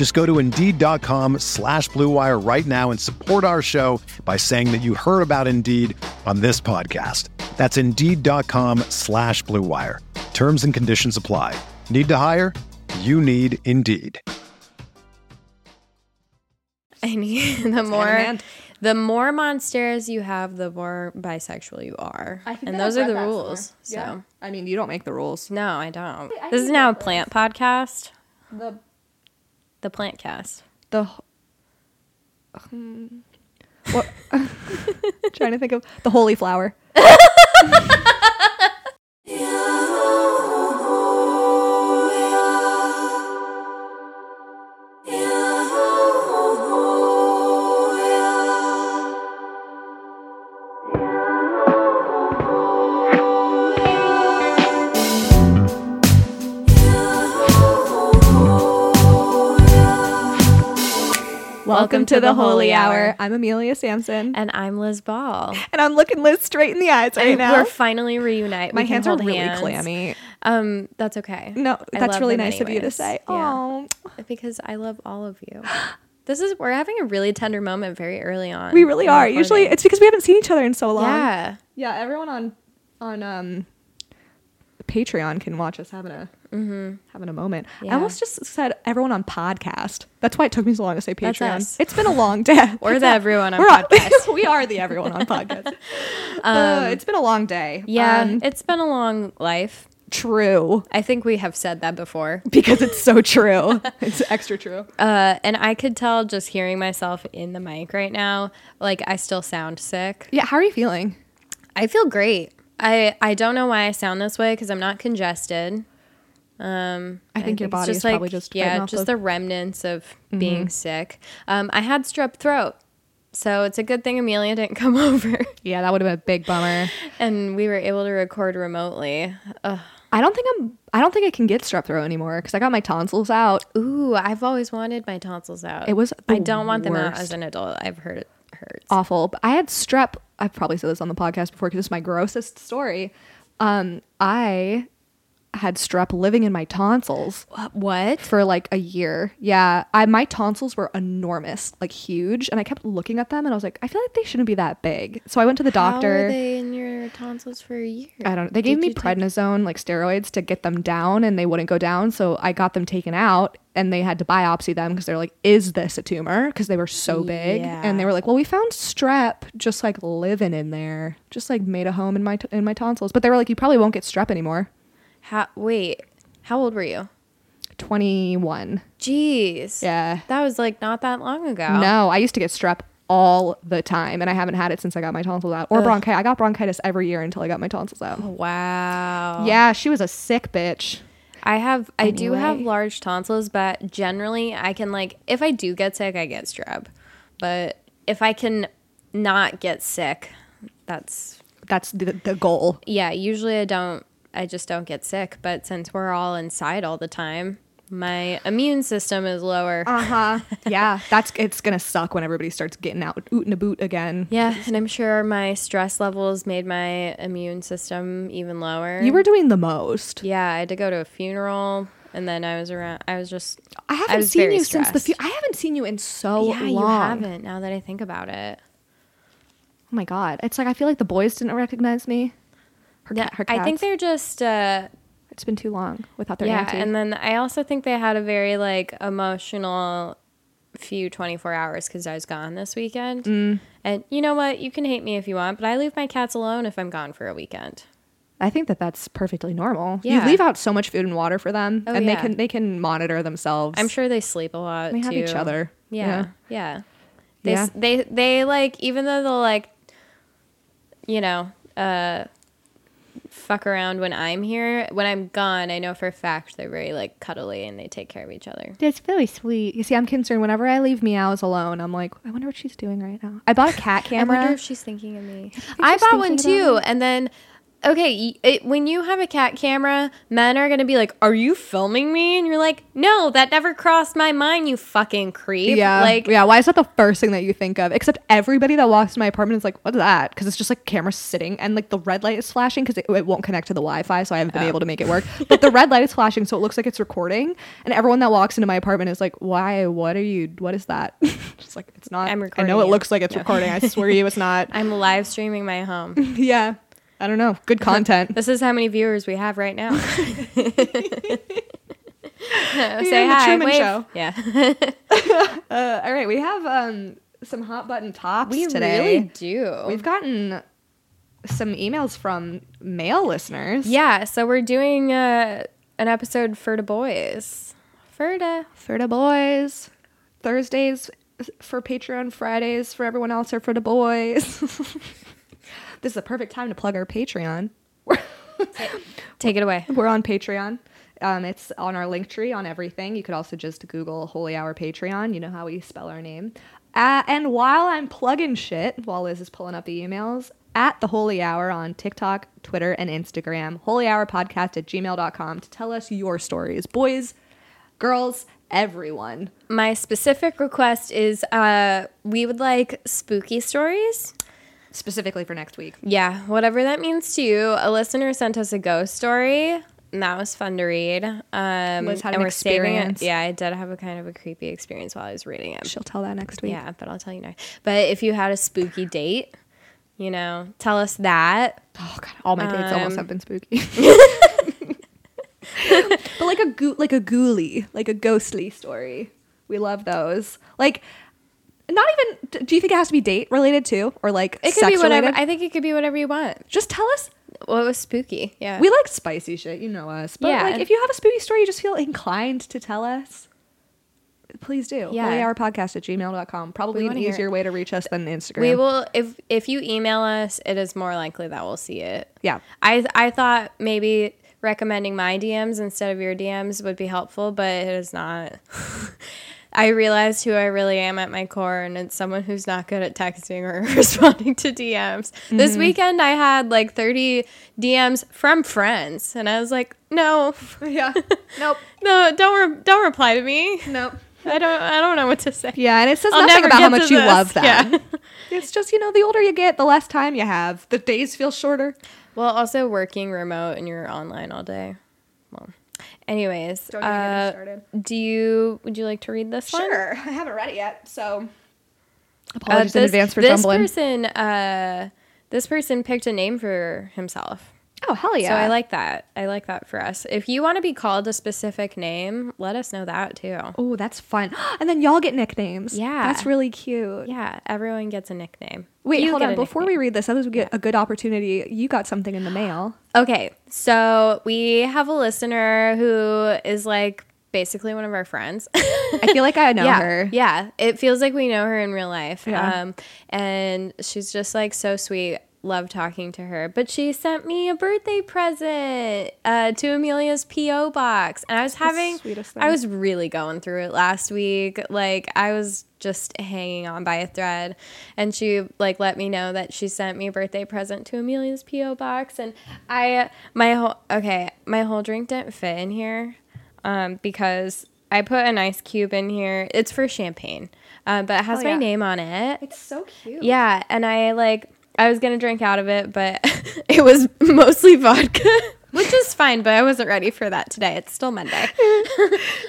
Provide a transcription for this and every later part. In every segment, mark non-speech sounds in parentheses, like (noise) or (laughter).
Just go to Indeed.com slash BlueWire right now and support our show by saying that you heard about Indeed on this podcast. That's Indeed.com slash BlueWire. Terms and conditions apply. Need to hire? You need Indeed. I need the more the more monsters you have, the more bisexual you are. and those are the rules. So I mean, you don't make the rules. no, I don't. this is now a plant podcast. The The plant cast. the Hmm. what (laughs) trying to think of the holy flower. (laughs) Welcome to the holy hour. I'm Amelia Sampson, And I'm Liz Ball. and I'm looking Liz straight in the eyes right And now. We're finally reunite. My hands are really hands. clammy. Um, that's okay. No, that's really nice of you to anyways. say. Yeah. Oh, Because I love all of you. (gasps) This is we're having a really tender moment very early on. we really are. Usually, it's because we haven't seen each other in so long. yeah. Yeah, everyone on on um Patreon can watch us having a having a moment. I Mm-hmm. Almost just said everyone on podcast. That's why it took me so long to say Patreon. It's been a long day. (laughs) We're the (laughs) everyone on We're on- podcast. (laughs) we are the everyone on podcast. uh, it's been a long day. Yeah, Um, it's been a long life. true I think we have said that before. because it's so true. it's extra true. Uh, and I could tell just hearing myself in the mic right now, like I still sound sick. Yeah, how are you feeling? I feel great. I I don't know why I sound this way because I'm not congested. Um, I think your it's body is probably just yeah, just the- the remnants of being sick. Um, I had strep throat, so it's a good thing Amelia didn't (laughs) come over, Yeah, that would have been a big bummer. and we were able to record remotely. Ugh. I don't think I'm. I don't think I can get strep throat anymore because I got my tonsils out. Ooh, I've always wanted my tonsils out. It was I don't want them out as an adult. I've heard it hurts. awful. But I had strep. I've probably said this on the podcast before because it's my grossest story. Um, I had strep living in my tonsils What? for like a year. Yeah, I my tonsils were enormous, like huge, and I kept looking at them and I was like, I feel like they shouldn't be that big. So I went to the How doctor. were they in your tonsils for a year? I don't know. They gave me you take- prednisone, like steroids, to get them down, and they wouldn't go down. So I got them taken out, and they had to biopsy them because they're like, "Is this a tumor?" Because they were so big, Yeah. and they were like, "Well, we found strep just like living in there, just like made a home in my t- in my tonsils." But they were like, "You probably won't get strep anymore." How, wait, how old were you? Twenty one. Jeez. Yeah. That was like not that long ago. No, I used to get strep all the time, and I haven't had it since I got my tonsils out, or bronchitis. I got bronchitis every year until I got my tonsils out. Oh, wow. Yeah, she was a sick bitch. I have I do have large tonsils, but generally I can like if I do get sick, I get strep. But if I can not get sick, that's That's the, the goal. yeah, usually I don't I just don't get sick, but since we're all inside all the time, my immune system is lower. Uh huh. (laughs) yeah, that's it's gonna suck when everybody starts getting out oot and a boot again. yeah, and I'm sure my stress levels made my immune system even lower. You were doing the most. Yeah, I had to go to a funeral and then I was around I was just I haven't was seen you since the. Fu- I haven't seen you in so Yeah, long. you haven't now that I think about it. Oh my god, it's like I feel like the boys didn't recognize me. Her, Yeah, her I think they're just uh It's been too long without their yeah, auntie. and then I also think they had a very like emotional few 24 hours because I was gone this weekend. Mm. And you know what? You can hate me if you want, but I leave my cats alone if I'm gone for a weekend. I think that that's perfectly normal. You leave out so much food and water for them, Oh, and they can they can monitor themselves. I'm sure they sleep a lot. they have each other. Yeah, yeah. They, Yeah. they they like even though they'll like, you know, uh, fuck around when I'm here. When I'm gone, I know for a fact they're very like cuddly and they take care of each other. That's very sweet. You see, I'm concerned whenever I leave Meows alone. I'm like, I wonder what she's doing right now. I bought a cat camera. (laughs) I wonder if she's thinking of me. I she's bought one too, and then. Okay, it, when you have a cat camera, men are gonna be like, "Are you filming me?" And you're like, "No, that never crossed my mind, you fucking creep." yeah, like yeah. Why is that the first thing that you think of? Except everybody that walks in my apartment is like, "What's that?" Because it's just like camera sitting and like the red light is flashing because it, it won't connect to the Wi-Fi, so I haven't been Oh. able to make it work. (laughs) But the red light is flashing, so it looks like it's recording. And everyone that walks into my apartment is like, "Why? What are you? What is that?" (laughs) just like it's not. I'm recording. I know it you. looks like it's recording. I swear to you, it's (laughs) not. I'm live streaming my home. yeah, I don't know. Good (laughs) content. This is how many viewers we have right now. (laughs) Say the hi, Truman wave. Show. Yeah, (laughs) Uh, all right, we have um some hot button tops we today. really do. We've gotten some emails from male listeners. yeah, so we're doing uh, an episode for the boys. For the For the boys. Thursdays for Patreon, Fridays for everyone else are for the boys. This is a perfect time to plug our Patreon. (laughs) take it away. We're on Patreon. Um, it's on our link tree on everything. You could also just Google Holy Hour Patreon. You know how we spell our name. Uh, and while I'm plugging shit, while Liz is pulling up the emails, at the Holy Hour on TikTok, Twitter, and Instagram, Holy Hour Podcast at gmail.com to tell us your stories. Boys, girls, everyone. My specific request is uh, we would like spooky stories. Specifically for next week. Yeah, whatever that means to you. A listener sent us a ghost story. And that was fun to read. Um, Liz had and an we're saving it. experience. Yeah, I did have a kind of a creepy experience while I was reading it. She'll tell that next week. Yeah, but I'll tell you now. But if you had a spooky date, you know, tell us that. Oh god, all my dates almost Um, have been spooky. (laughs) but like a goo- like a ghoulie, like a ghostly story. We love those. Like not even do you think it has to be date related too or like It could be whatever. related? I think it could be whatever you want. Just tell us. Well, it was spooky. Yeah. We like spicy shit, you know us. But Yeah. like if you have a spooky story you just feel inclined to tell us, please do. Yeah. Yeah. podcast at gmail.com. Probably an easier it. way to reach us than Instagram. we will if if you email us, it is more likely that we'll see it. Yeah. I I thought maybe recommending my DMs instead of your DMs would be helpful, but it is not. (laughs) I realized who I really am at my core, and it's someone who's not good at texting or (laughs) responding to DMs. This Mm-hmm. weekend, I had like 30 DMs from friends, and I was like, no, (laughs) Yeah. nope. (laughs) no, don't re- don't reply to me. Nope. I don't I don't know what to say. Yeah, and it says I'll nothing about how much you this. love them. Yeah. It's just, you know, the older you get, the less time you have. The days feel shorter. Well, also working remote and you're online all day. Well, anyways, Don't even get me uh, started. do you would you like to read this one? Sure. I haven't read it yet, so Uh, apologies in advance for jumbling. this stumbling. person, uh, this person picked a name for himself. Oh, hell yeah. So I like that. I like that for us. If you want to be called a specific name, let us know that too. Oh, that's fun. (gasps) And then y'all get nicknames. Yeah. That's really cute. Yeah, everyone gets a nickname. Wait, You hold on. Before nickname. we read this, I thought we get a good opportunity. You got something in the mail. Okay, so we have a listener who is like basically one of our friends. (laughs) I feel like I know yeah, her. Yeah, it feels like we know her in real life. Yeah. Um, and she's just like so sweet. Love talking to her. But she sent me a birthday present uh, to Amelia's PO box, and I was having, sweetest I was really going through it last week. Like I was just hanging on by a thread, and she like let me know that she sent me a birthday present to Amelia's PO box, and I my whole okay my whole drink didn't fit in here um, because I put an ice cube in here. It's for champagne, uh, but it has Oh, my yeah. name on it. It's so cute. Yeah, and I like I was gonna drink out of it, but (laughs) it was mostly vodka. which is fine, but I wasn't ready for that today. It's still Monday. (laughs)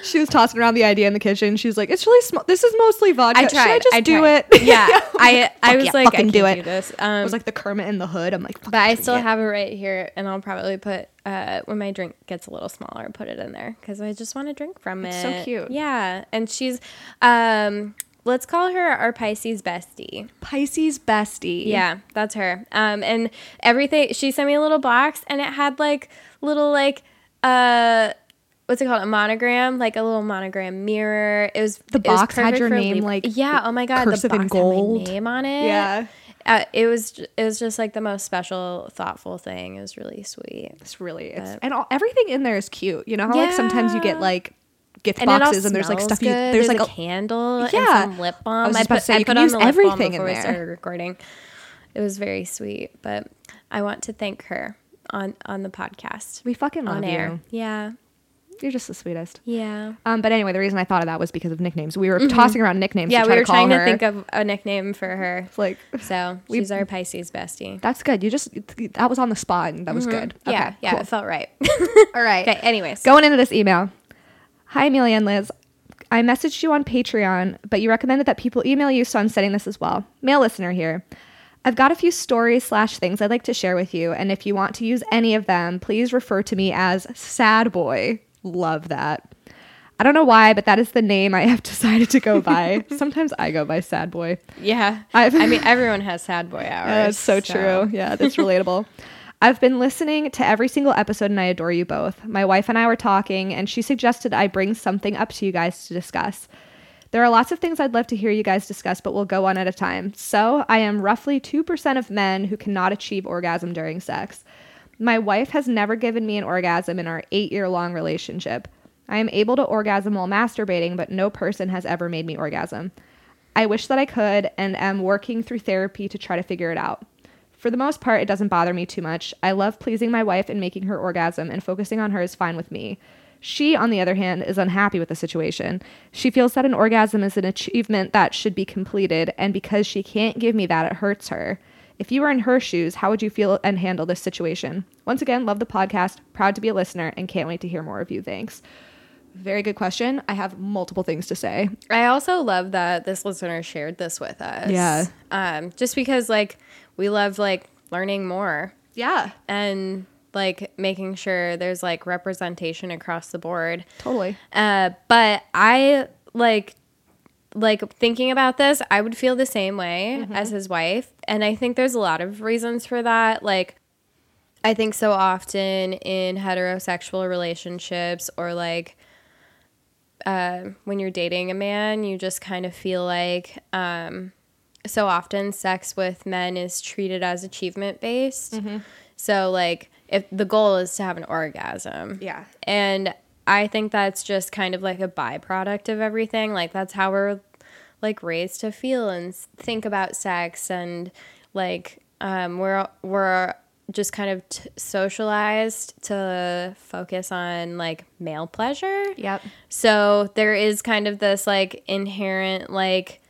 She was tossing around the idea in the kitchen. She was like, "It's really small. This is mostly vodka. I tried. Should I just I do tried. it?" Yeah, (laughs) I I was yeah, like, I can't do do, it. this. Um, was like the Kermit in the Hood. I'm like, but I still yeah." have it right here, and I'll probably put uh, when my drink gets a little smaller, put it in there because I just want to drink from It's it. so cute. Yeah, and she's um, let's call her our Pisces bestie. Pisces bestie. Yeah, that's her. Um, and everything she sent me a little box, and it had like little like uh, what's it called? A monogram, like a little monogram mirror. It was The it was box had perfect your name, Libra- like, yeah. Oh my god, the in box had my name on it. Yeah. Uh, it was it was just like the most special, thoughtful thing. It was really sweet. It's really it's and all, everything in there is cute. You know how like sometimes you get like gift And boxes and there's like stuff you good. there's like a, candle Yeah. and some lip I balm. was I, just about put to say, I put on use the lip balm everything in before we there. started recording. It was very sweet, but I want to thank her on on the podcast we fucking love on air. you. Yeah, You're just the sweetest. yeah, Um, but anyway, the reason I thought of that was because of nicknames. We were tossing around nicknames. Mm-hmm. yeah. to We were trying her. to think of a nickname for her. It's (laughs) like So (laughs) We- she's our Pisces bestie. that's good. You just that was on the spot and that was good. Mm-hmm. Yeah, Okay, yeah. cool. It felt right. (laughs) All right. okay. Anyways, Going into this email. Hi, Amelia and Liz. I messaged you on Patreon, but you recommended that people email you, so I'm setting this as well. Male listener here. I've got a few stories slash things I'd like to share with you, and if you want to use any of them, please refer to me as Sad Boy. Love that. I don't know why, but that is the name I (laughs) have decided to go by. (laughs) Sometimes I go by Sad Boy. yeah. I've- I mean, everyone has sad boy hours. (laughs) Yeah, that's so, true. Yeah, that's relatable. I've been listening to every single episode and I adore you both. My wife and I were talking, and she suggested I bring something up to you guys to discuss. There are lots of things I'd love to hear you guys discuss, but we'll go one at a time. So, I am roughly 2% of men who cannot achieve orgasm during sex. My wife has never given me an orgasm in our eight year long relationship. I am able to orgasm while masturbating, but no person has ever made me orgasm. I wish that I could and am working through therapy to try to figure it out. For the most part, it doesn't bother me too much. I love pleasing my wife and making her orgasm, and focusing on her is fine with me. She, on the other hand, is unhappy with the situation. She feels that an orgasm is an achievement that should be completed, and because she can't give me that, it hurts her. If you were in her shoes, how would you feel and handle this situation? Once again, love the podcast, proud to be a listener, and can't wait to hear more of you. Thanks. Very good question. I have multiple things to say. I also love that this listener shared this with us. Yeah. Um, just because like we love like learning more Yeah, and like making sure there's like representation across the board. totally. Uh, but I like like thinking about this, I would feel the same way as his wife, and I think there's a lot of reasons for that. Like, I think so often in heterosexual relationships or like uh, when you're dating a man, you just kind of feel like um, so often sex with men is treated as achievement based. So like if the goal is to have an orgasm, Yeah. and I think that's just kind of like a byproduct of everything. Like that's how we're like raised to feel and think about sex and like um, we're we're just kind of t- socialized to focus on like male pleasure. Yep. So there is kind of this like inherent like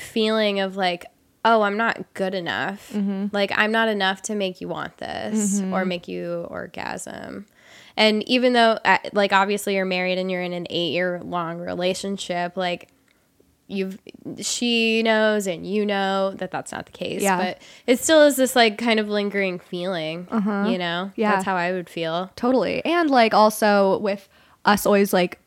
feeling of like, oh, I'm not good enough. Mm-hmm. Like I'm not enough to make you want this mm-hmm. or make you orgasm. And even though uh, like obviously you're married and you're in an 8 year long relationship, like you've she knows and you know that that's not the case Yeah. but it still is this like kind of lingering feeling uh-huh. you know Yeah. that's how i would feel Totally. And like also with us always like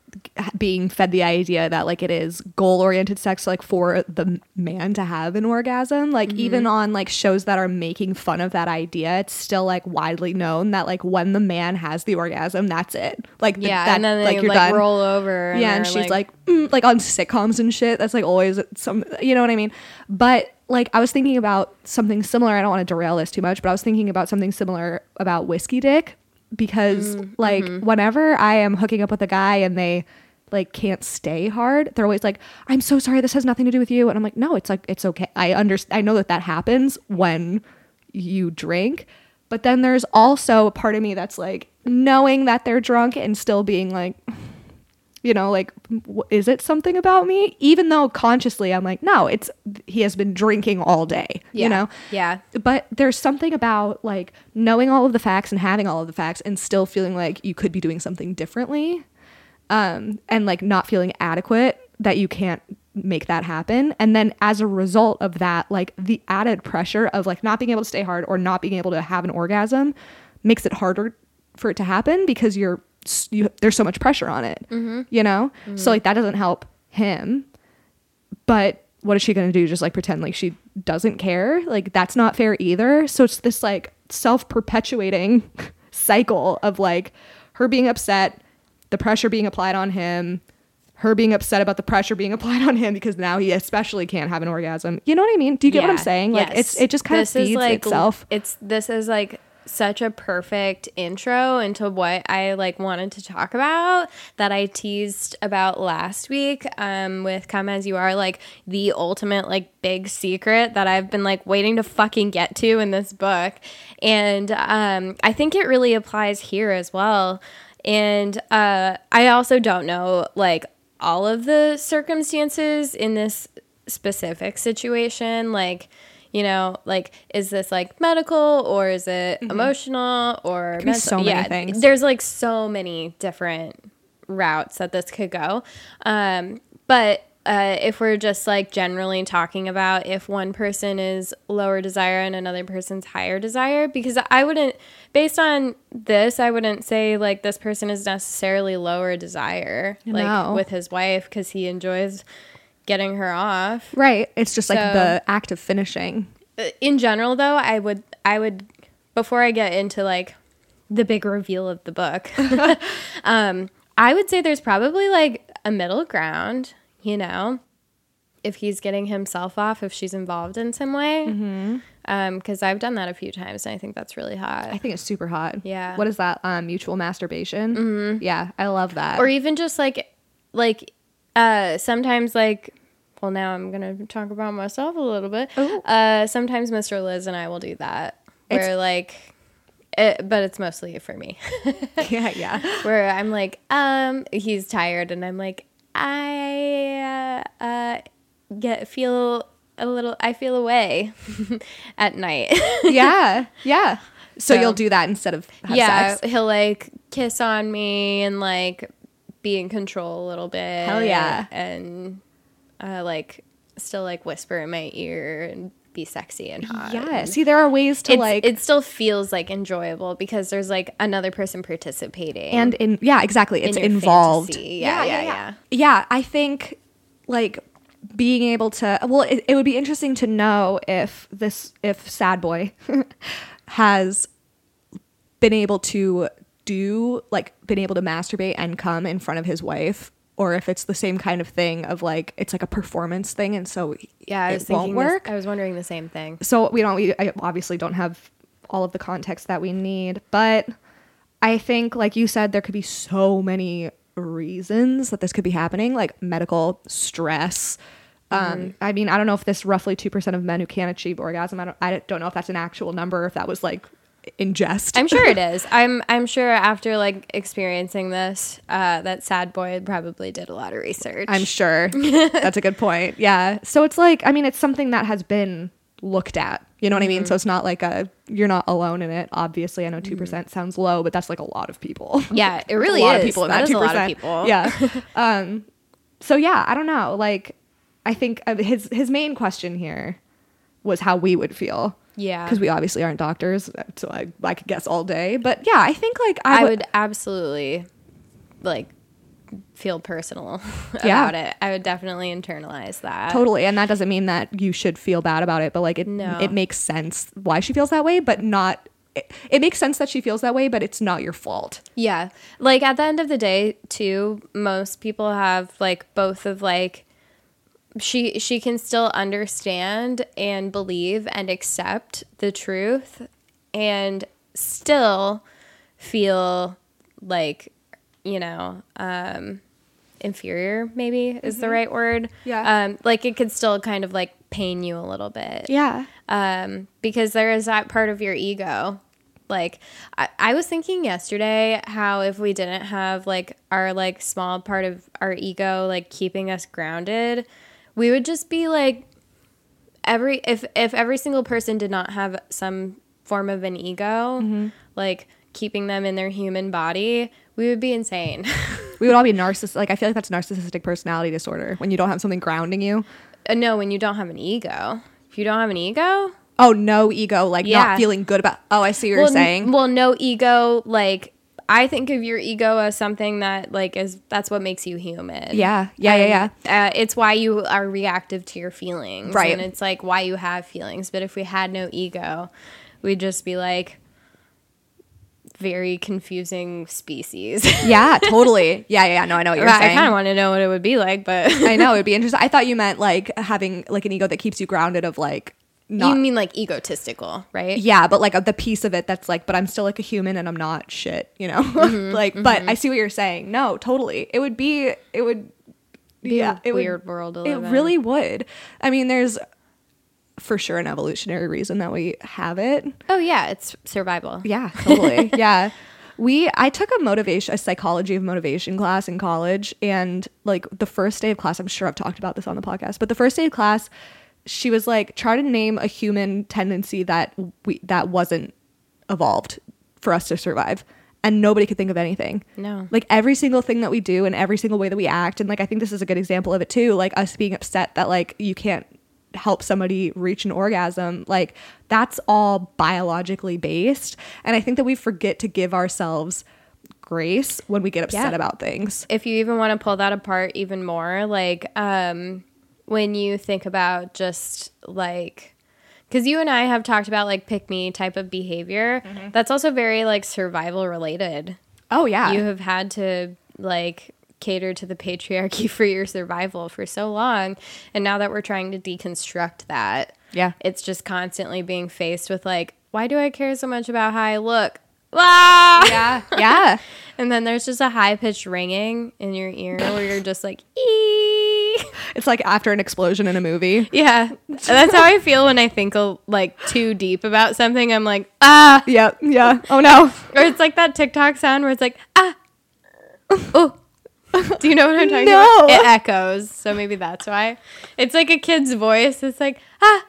being fed the idea that like it is goal oriented sex like for the man to have an orgasm. Like Mm-hmm. even on like shows that are making fun of that idea it's still like widely known that like when the man has the orgasm that's it. Like th- yeah that, and then they like like, you're done. roll over yeah and she's like, mm, like on sitcoms and shit that's like always some you know what i mean? But like i was thinking about something similar i don't want to derail this too much but i was thinking about something similar about whiskey dick because Mm, like mm-hmm. whenever i am hooking up with a guy and they like can't stay hard they're always like i'm so sorry this has nothing to do with you. And i'm like no it's like it's okay. I understand i know that that happens when you drink. But then there's also a part of me that's like knowing that they're drunk and still being like You know, like, w- is it something about me? Even though consciously I'm like, no, it's he has been drinking all day. Yeah. You know, Yeah. but there's something about like knowing all of the facts and having all of the facts and still feeling like you could be doing something differently um, and like not feeling adequate that you can't make that happen and then as a result of that like the added pressure of like not being able to stay hard or not being able to have an orgasm makes it harder for it to happen because you're you, there's so much pressure on it mm-hmm. you know? So mm-hmm. like that doesn't help him. But what is she going to do? Just like pretend like she doesn't care? Like that's not fair either? So it's this like self-perpetuating (laughs) cycle of like her being upset the pressure being applied on him her being upset about the pressure being (laughs) applied on him because now he especially can't have an orgasm. You know what i mean? Do you get what i'm saying? Like it's it just kind This of feeds like, itself. It's this is like such a perfect intro into what I like wanted to talk about that I teased about last week um with Come As You Are like the ultimate like big secret that I've been like waiting to fucking get to in this book. And um I think it really applies here as well. And uh I also don't know like all of the circumstances in this specific situation. Like you know like is this like medical or is it emotional or Mm-hmm. so many things. there's like so many different routes that this could go um but uh, if we're just like generally talking about if one person is lower desire and another person's higher desire, because I wouldn't, based on this, I wouldn't say like this person is necessarily lower desire, like No. with his wife, because he enjoys getting her off. right it's just like the act of finishing Uh, in general though i would i would before i get into like the big reveal of the book (laughs) (laughs) um i would say there's probably like a middle ground you know if he's getting himself off if she's involved in some way Mm-hmm. um because i've done that a few times and i think that's really hot i think it's super hot Yeah. what is that um mutual masturbation mm-hmm. yeah i love that or even just like like uh sometimes like well now i'm gonna talk about myself a little bit. Ooh. uh sometimes mr liz and i will do that. Where It's- like it, but it's mostly for me. (laughs) Yeah yeah. (laughs) Where i'm like um he's tired and i'm like i uh, uh get feel a little i feel away (laughs) at night. Yeah yeah. So, So- you'll do that instead of have yeah sex? he'll like kiss on me and like be in control a little bit Hell yeah. and uh, like still like whisper in my ear and be sexy and hot yeah see there are ways to it's, like it still feels like enjoyable because there's like another person participating and in yeah exactly it's your involved fantasy. Yeah, yeah, yeah. yeah i think like being able to well it, it would be interesting to know if this if sad boy (laughs) has been able to do like been able to masturbate and come in front of his wife or if it's the same kind of thing of like it's like a performance thing and so yeah i it was won't thinking this- work i was wondering the same thing so we don't we I obviously don't have all of the context that we need but i think like you said there could be so many reasons that this could be happening like medical stress um, I mean, I don't know if this roughly two percent of men who can't achieve orgasm. I don't. I don't know if that's an actual number. If that was like in jest. i'm sure it (laughs) is i'm i'm sure after like experiencing this uh that sad boy probably did a lot of research I'm sure. (laughs) That's a good point. Yeah. So it's like, I mean, it's something that has been looked at. You know what I mean? So it's not like a you're not alone in it. Obviously, I know two percent sounds low, but that's like a lot of people. (laughs) yeah it really a lot is of people in that that is two a lot of people Yeah. um. So yeah, I don't know. Like, I think uh, his his main question here was how we would feel. Yeah. Because we obviously aren't doctors, so I I could guess all day. But yeah, I think like I, I would. would absolutely like feel personal (laughs) Yeah. about it. I would definitely internalize that. Totally, and that doesn't mean that you should feel bad about it, but like it No. it makes sense why she feels that way, but not it, it makes sense that she feels that way, but it's not your fault. Yeah. Like at the end of the day, too, most people have like both of like she she can still understand and believe and accept the truth and still feel like, you know, um inferior maybe is the right word. Yeah. Um like it could still kind of like pain you a little bit. Yeah. um, because there is that part of your ego Like I, I was thinking yesterday how if we didn't have like our like small part of our ego like keeping us grounded, we would just be like every if if every single person did not have some form of an ego, Mm-hmm. like keeping them in their human body, we would be insane. (laughs) We would all be narcissist. Like I feel like that's narcissistic personality disorder when you don't have something grounding you. Uh, no, when you don't have an ego. If you don't have an ego, Oh, no ego, like Yeah. not feeling good about. Oh, I see what well, you're saying. n- well, no ego. Like I think of your ego as something that like is that's what makes you human. Yeah. Yeah, yeah, yeah. Uh, it's why you are reactive to your feelings, Right. And it's like why you have feelings. But if we had no ego, we'd just be like very confusing species. (laughs) yeah, totally. Yeah, yeah, yeah. No, I know what you're I saying. I kind of want to know what it would be like, but I know (laughs) it'd be interesting. I thought you meant like having like an ego that keeps you grounded of like not you mean like egotistical, right? yeah, but like the piece of it that's like, but I'm still like a human and I'm not shit, you know? (laughs) Mm-hmm, like, but I see what you're saying. No, totally. It would be, it would, Be yeah, a it weird would, world It in. really would. I mean, there's for sure an evolutionary reason that we have it. Oh yeah, it's survival. Yeah, (laughs) totally. yeah. We I took a motivation a psychology of motivation class in college and like the first day of class, I'm sure I've talked about this on the podcast, but the first day of class, she was like try to name a human tendency that we that wasn't evolved for us to survive. And nobody could think of anything. No. Like every single thing that we do and every single way that we act and like I think this is a good example of it too, like us being upset that like you can't help somebody reach an orgasm like that's all biologically based and i think that we forget to give ourselves grace when we get upset Yeah. about things if you even want to pull that apart even more, like um, when you think about just like, because you and I have talked about like pick me type of behavior, that's also very like survival related. oh yeah You have had to like cater to the patriarchy (laughs) for your survival for so long. And now that we're trying to deconstruct that, Yeah. it's just constantly being faced with like, why do I care so much about how I look? Ah! yeah yeah (laughs) And then there's just a high pitched ringing in your ear where you're just like, ee. (laughs) it's like after an explosion in a movie Yeah. (laughs) That's how I feel when I think like too deep about something. I'm like, ah. yep yeah oh no (laughs) Or it's like that TikTok sound where it's like, ah. (laughs) Oh. Do you know what I'm talking No. about? It echoes. So maybe that's why. It's like a kid's voice. It's like, ah.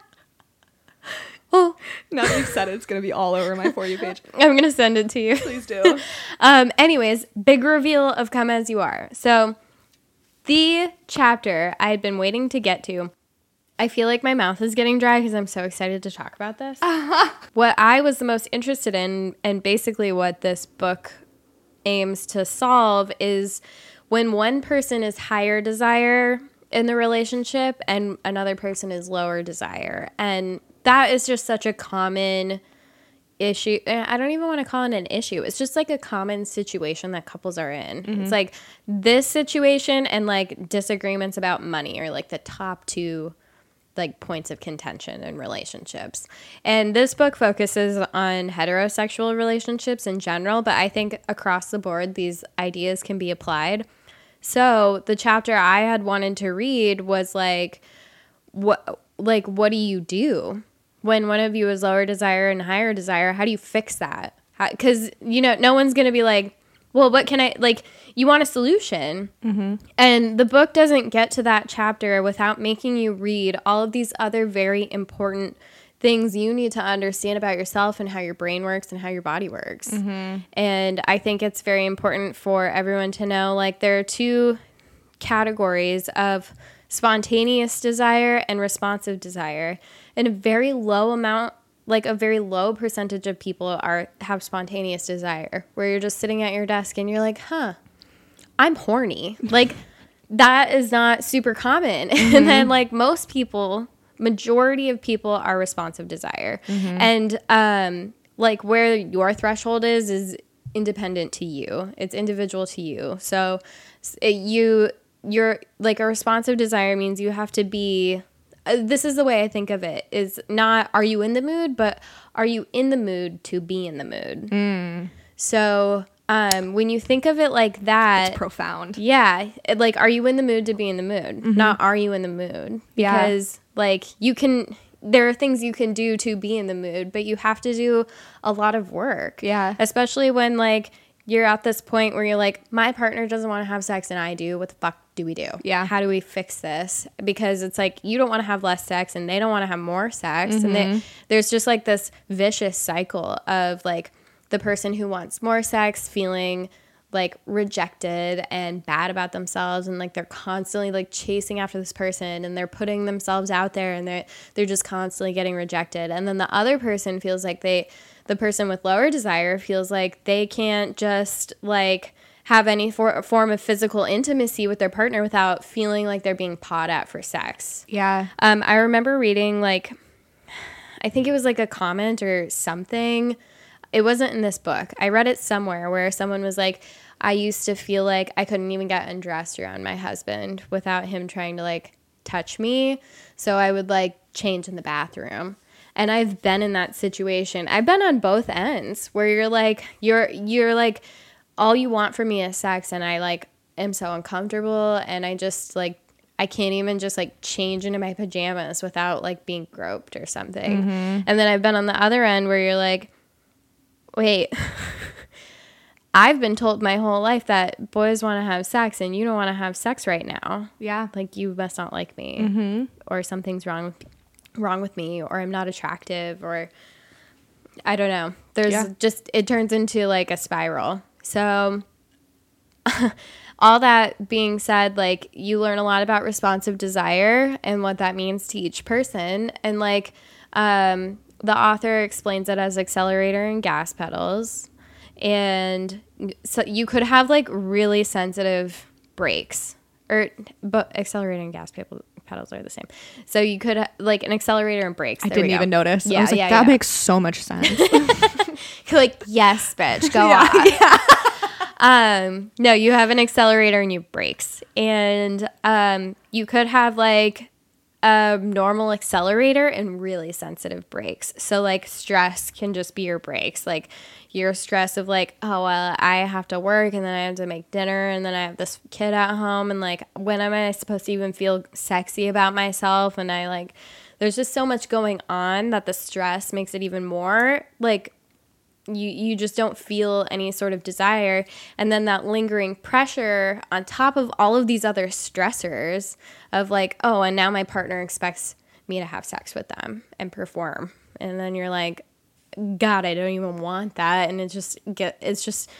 Oh. now that you've said it it's gonna be all over my for you page I'm going to send it to you. please do Um, anyways, big reveal of Come As You Are. So, the chapter I had been waiting to get to, I feel like my mouth is getting dry because I'm so excited to talk about this. (laughs) What I was the most interested in, and basically what this book aims to solve, is when one person is higher desire in the relationship and another person is lower desire. And that is just such a common issue i don't even want to call it an issue it's just like a common situation that couples are in. It's mm-hmm. like this situation and like disagreements about money are like the top two like points of contention in relationships. And this book focuses on heterosexual relationships in general but i think across the board these ideas can be applied. So the chapter i had wanted to read was like what like what do you do when one of you is lower desire and higher desire how do you fix that? Because you know no one's gonna be like well what can i like you want a solution. Mm-hmm. And the book doesn't get to that chapter without making you read all of these other very important things you need to understand about yourself and how your brain works and how your body works. Mm-hmm. And i think it's very important for everyone to know like there are two categories of spontaneous desire and responsive desire. And a very low amount, like a very low percentage of people are have spontaneous desire, where you're just sitting at your desk and you're like, huh, I'm horny. Like (laughs) that is not super common. (laughs) And then like most people, majority of people are responsive desire. And um like where your threshold is is independent to you. It's individual to you. So it, you you're like a responsive desire means you have to be uh, this is the way I think of it is not are you in the mood, but are you in the mood to be in the mood? So um, when you think of it like that, profound yeah, it- like are you in the mood to be in the mood? Not are you in the mood? Yeah. Because like you can there are things you can do to be in the mood, but you have to do a lot of work. Yeah. Especially when like you're at this point where you're like, my partner doesn't want to have sex and I do. What the fuck do we do? Yeah. How do we fix this? Because it's like you don't want to have less sex and they don't want to have more sex. And they, mm-hmm. there's just like this vicious cycle of like the person who wants more sex feeling like rejected and bad about themselves and like they're constantly like chasing after this person and they're putting themselves out there and they're they're just constantly getting rejected and then the other person feels like they the person with lower desire feels like they can't just like have any for- form of physical intimacy with their partner without feeling like they're being pawed at for sex. Yeah. Um, I remember reading like, I think it was like a comment or something. It wasn't in this book. I read it somewhere where someone was like, I used to feel like I couldn't even get undressed around my husband without him trying to like touch me. So I would like change in the bathroom. And I've been in that situation. I've been on both ends where you're like, you're, you're like, all you want from me is sex. And I like am so uncomfortable. And I just like, I can't even just like change into my pajamas without like being groped or something. Mm-hmm. And then I've been on the other end where you're like, wait, (laughs) I've been told my whole life that boys want to have sex and you don't want to have sex right now. Yeah. Like you must not like me, mm-hmm. or something's wrong with wrong with me, or I'm not attractive, or I don't know. There's Yeah. just it turns into like a spiral. So (laughs) all that being said, like you learn a lot about responsive desire and what that means to each person. And like um, the author explains it as accelerator and gas pedals. And so you could have like really sensitive brakes or but accelerator and gas pedal, pedals are the same. So you could like an accelerator and brakes. I didn't even notice. Yeah, I was like, yeah, that yeah. makes so much sense. (laughs) like yes, bitch, go (laughs) on. Um, no, you have an accelerator and you brakes, and um, you could have like a normal accelerator and really sensitive brakes. So like stress can just be your brakes, like your stress of like, oh well, I have to work and then I have to make dinner and then I have this kid at home and like when am I supposed to even feel sexy about myself? And I like, there's just so much going on that the stress makes it even more like you you just don't feel any sort of desire. And then that lingering pressure on top of all of these other stressors of like oh and now my partner expects me to have sex with them and perform. And then you're like god i don't even want that. And it just get it's just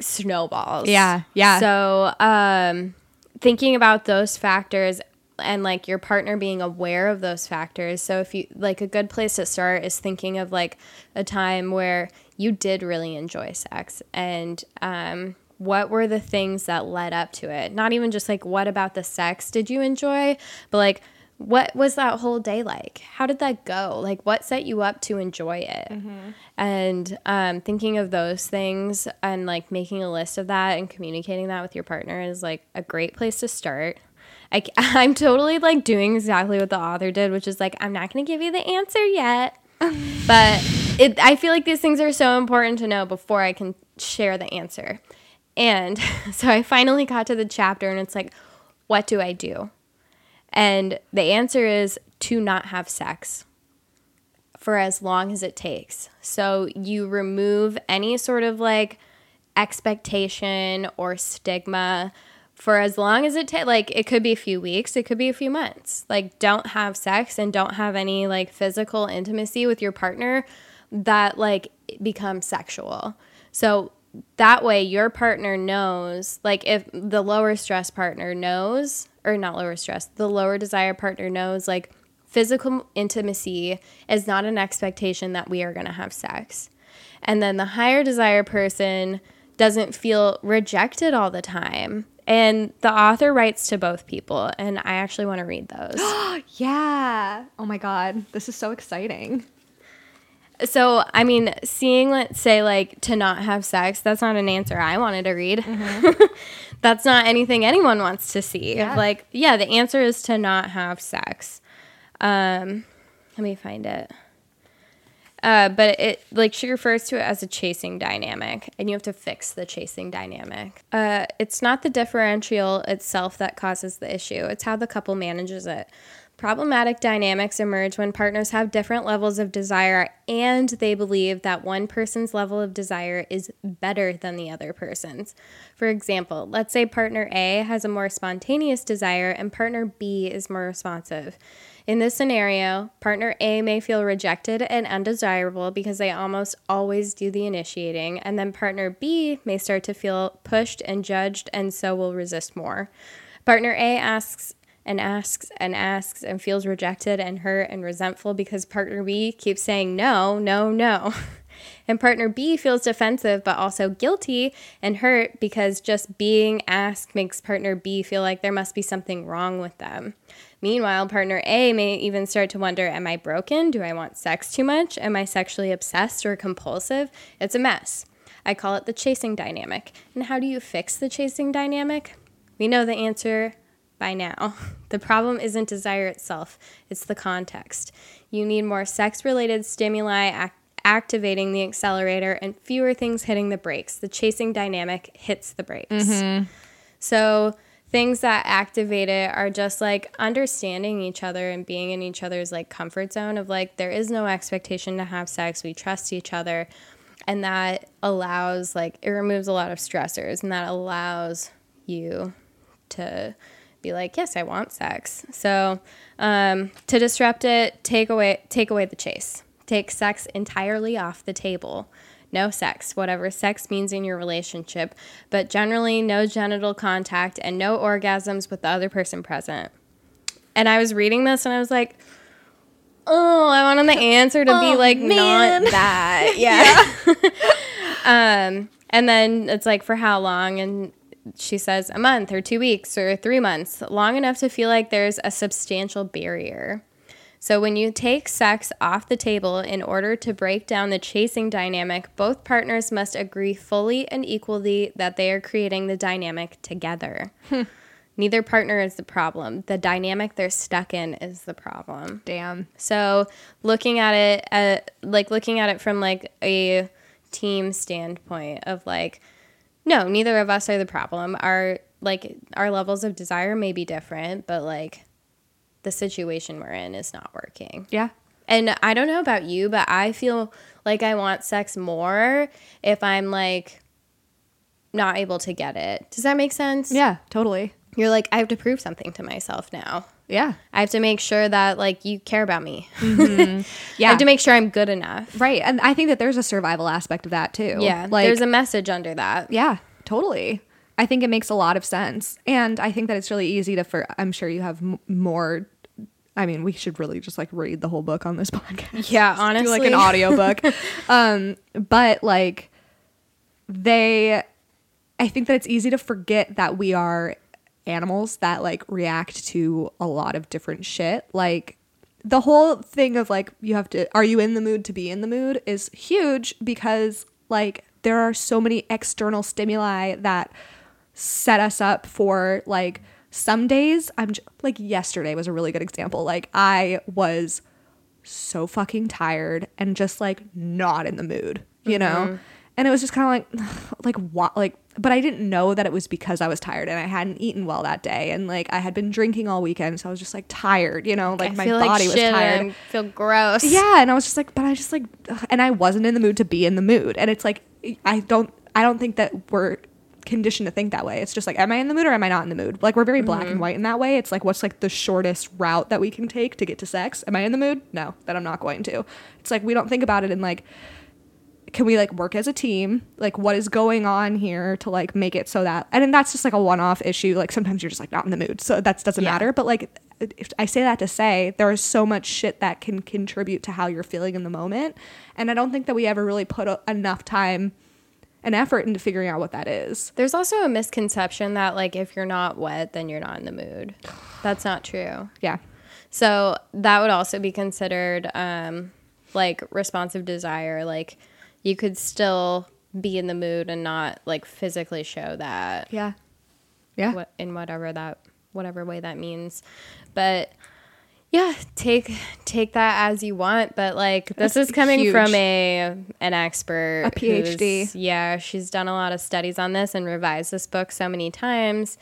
snowballs. Yeah, yeah. so um thinking about those factors and like your partner being aware of those factors. So if you like a good place to start is thinking of like a time where you did really enjoy sex and um what were the things that led up to it? Not even just like what about the sex did you enjoy, but like what was that whole day like? How did that go? Like what set you up to enjoy it? And um, thinking of those things and like making a list of that and communicating that with your partner is like a great place to start. I, (laughs) I'm totally like doing exactly what the author did, which is like, I'm not going to give you the answer yet. (laughs) but it, I feel like these things are so important to know before I can share the answer. And (laughs) so I finally got to the chapter and it's like, what do I do? And the answer is to not have sex for as long as it takes. So you remove any sort of like expectation or stigma for as long as it takes. Like it could be a few weeks, it could be a few months. Like don't have sex and don't have any like physical intimacy with your partner that like becomes sexual. So that way your partner knows like if the lower stress partner knows or not lower stress the lower desire partner knows like physical intimacy is not an expectation that we are going to have sex and then the higher desire person doesn't feel rejected all the time and the author writes to both people and i actually want to read those (gasps) yeah. Oh my god, this is so exciting. So, I mean, seeing, let's say, like to not have sex, that's not an answer I wanted to read. (laughs) that's not anything anyone wants to see. Yeah. Like, yeah, the answer is to not have sex. Um, let me find it. Uh, but it like she refers to it as a chasing dynamic, and you have to fix the chasing dynamic. Uh, it's not the differential itself that causes the issue; it's how the couple manages it. Problematic dynamics emerge when partners have different levels of desire and they believe that one person's level of desire is better than the other person's. For example, let's say partner A has a more spontaneous desire and partner B is more responsive. In this scenario, partner A may feel rejected and undesirable because they almost always do the initiating, and then partner B may start to feel pushed and judged and so will resist more. Partner A asks and asks and asks and feels rejected and hurt and resentful because partner B keeps saying no, no, no. (laughs) And partner B feels defensive but also guilty and hurt because just being asked makes partner B feel like there must be something wrong with them. Meanwhile, partner A may even start to wonder Am I broken? Do I want sex too much? Am I sexually obsessed or compulsive? It's a mess. I call it the chasing dynamic. And how do you fix the chasing dynamic? We know the answer by now. (laughs) The problem isn't desire itself, it's the context. You need more sex related stimuli ac- activating the accelerator and fewer things hitting the brakes. The chasing dynamic hits the brakes. So, things that activate it are just like understanding each other and being in each other's like comfort zone of like there is no expectation to have sex. We trust each other. And that allows like it removes a lot of stressors and that allows you to be like yes i want sex. So um, to disrupt it take away take away the chase take sex entirely off the table no sex whatever sex means in your relationship but generally no genital contact and no orgasms with the other person present and i was reading this and i was like oh i wanted the answer to be Oh, like man. not that (laughs) yeah (laughs) um, and then it's like for how long? And she says a month or two weeks or three months, long enough to feel like there's a substantial barrier. So when you take sex off the table in order to break down the chasing dynamic, both partners must agree fully and equally that they are creating the dynamic together. Hmm. Neither partner is the problem. The dynamic they're stuck in is the problem. Damn. So looking at it, at, like looking at it from like a team standpoint of like, no, neither of us are the problem. Our like our levels of desire may be different, but like the situation we're in is not working. Yeah. And I don't know about you, but I feel like I want sex more if I'm like not able to get it. Does that make sense? Yeah, totally. You're like, I have to prove something to myself now. Yeah. I have to make sure that like you care about me. Mm-hmm. (laughs) Yeah. I have to make sure I'm good enough. right. And I think that there's a survival aspect of that too. Yeah. Like there's a message under that. Yeah, totally. I think it makes a lot of sense. And I think that it's really easy to for I'm sure you have m- more I mean, we should really just like read the whole book on this (laughs) podcast. Yeah, do honestly. like an (laughs) audiobook. um, but like they I think that it's easy to forget that we are animals that like react to a lot of different shit. Like the whole thing of like you have to are you in the mood to be in the mood is huge because like there are so many external stimuli that set us up for like some days I'm j- like yesterday was a really good example. Like I was so fucking tired and just like not in the mood, you know? Mm-hmm. And it was just kind of like, (sighs) like what, like, but I didn't know that it was because I was tired and I hadn't eaten well that day. And like I had been drinking all weekend. So I was just like tired, you know, like I my body like was tired. and I feel gross. Yeah, and I was just like, but I just like, (sighs) and I wasn't in the mood to be in the mood, and it's like, I don't, I don't think that we're conditioned to think that way. It's just like, am I in the mood or am I not in the mood? Like we're very black and mm-hmm. white in that way. It's like, what's like the shortest route that we can take to get to sex? Am I in the mood? No, that I'm not going to. It's like we don't think about it in like, can we like work as a team? Like what is going on here to like make it so that, and then that's just like a one-off issue. Like sometimes you're just like not in the mood, so that doesn't Yeah. matter. But like, if I say that to say there is so much shit that can contribute to how you're feeling in the moment, and I don't think that we ever really put a, enough time and effort into figuring out what that is. There's also a misconception that like if you're not wet, then you're not in the mood. That's not true. Yeah. So that would also be considered um, like responsive desire. Like you could still be in the mood and not like physically show that Yeah. Yeah. what in whatever that whatever way that means. But yeah, take take that as you want. But like this That's is coming huge. from a an expert, A PhD. Yeah, she's done a lot of studies on this and revised this book so many times.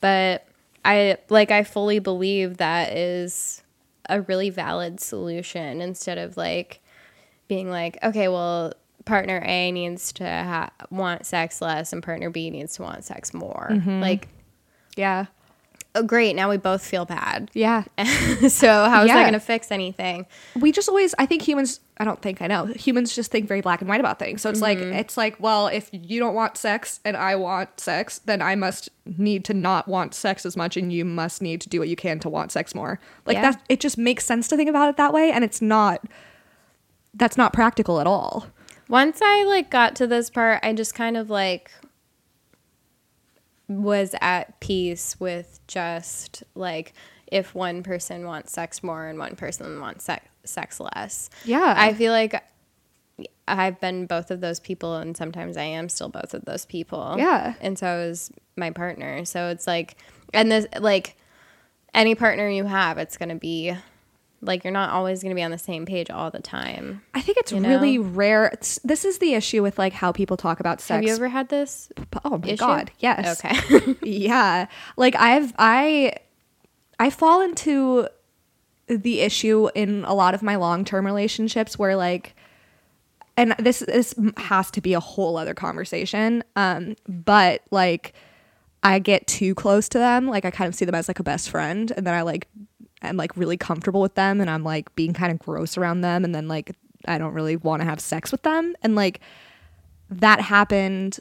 But I like I fully believe that is a really valid solution instead of like being like, okay, well, partner A needs to ha- want sex less and partner B needs to want sex more. Mm-hmm. Like, Yeah. Oh, great, now we both feel bad. Yeah. (laughs) so how is Yeah. that going to fix anything? we just always i think humans i don't think i know humans just think very black and white about things so it's like mm-hmm. it's like well if you don't want sex and i want sex then i must need to not want sex as much and you must need to do what you can to want sex more like Yeah. that it just makes sense to think about it that way and it's not that's not practical at all Once I like got to this part, I just kind of like was at peace with just like if one person wants sex more and one person wants sex, sex less. Yeah. I feel like I've been both of those people and sometimes I am still both of those people. Yeah. And so is my partner. So it's like and this like any partner you have, it's going to be like you're not always going to be on the same page all the time. i think it's You know? really rare it's, this is the issue with like how people talk about sex Have you ever had this oh my issue? god yes Okay. (laughs) yeah like i've i i fall into the issue in a lot of my long-term relationships where like and this this has to be a whole other conversation um but like i get too close to them like i kind of see them as like a best friend and then i like i'm like really comfortable with them and i'm like being kind of gross around them and then like i don't really want to have sex with them. And like that happened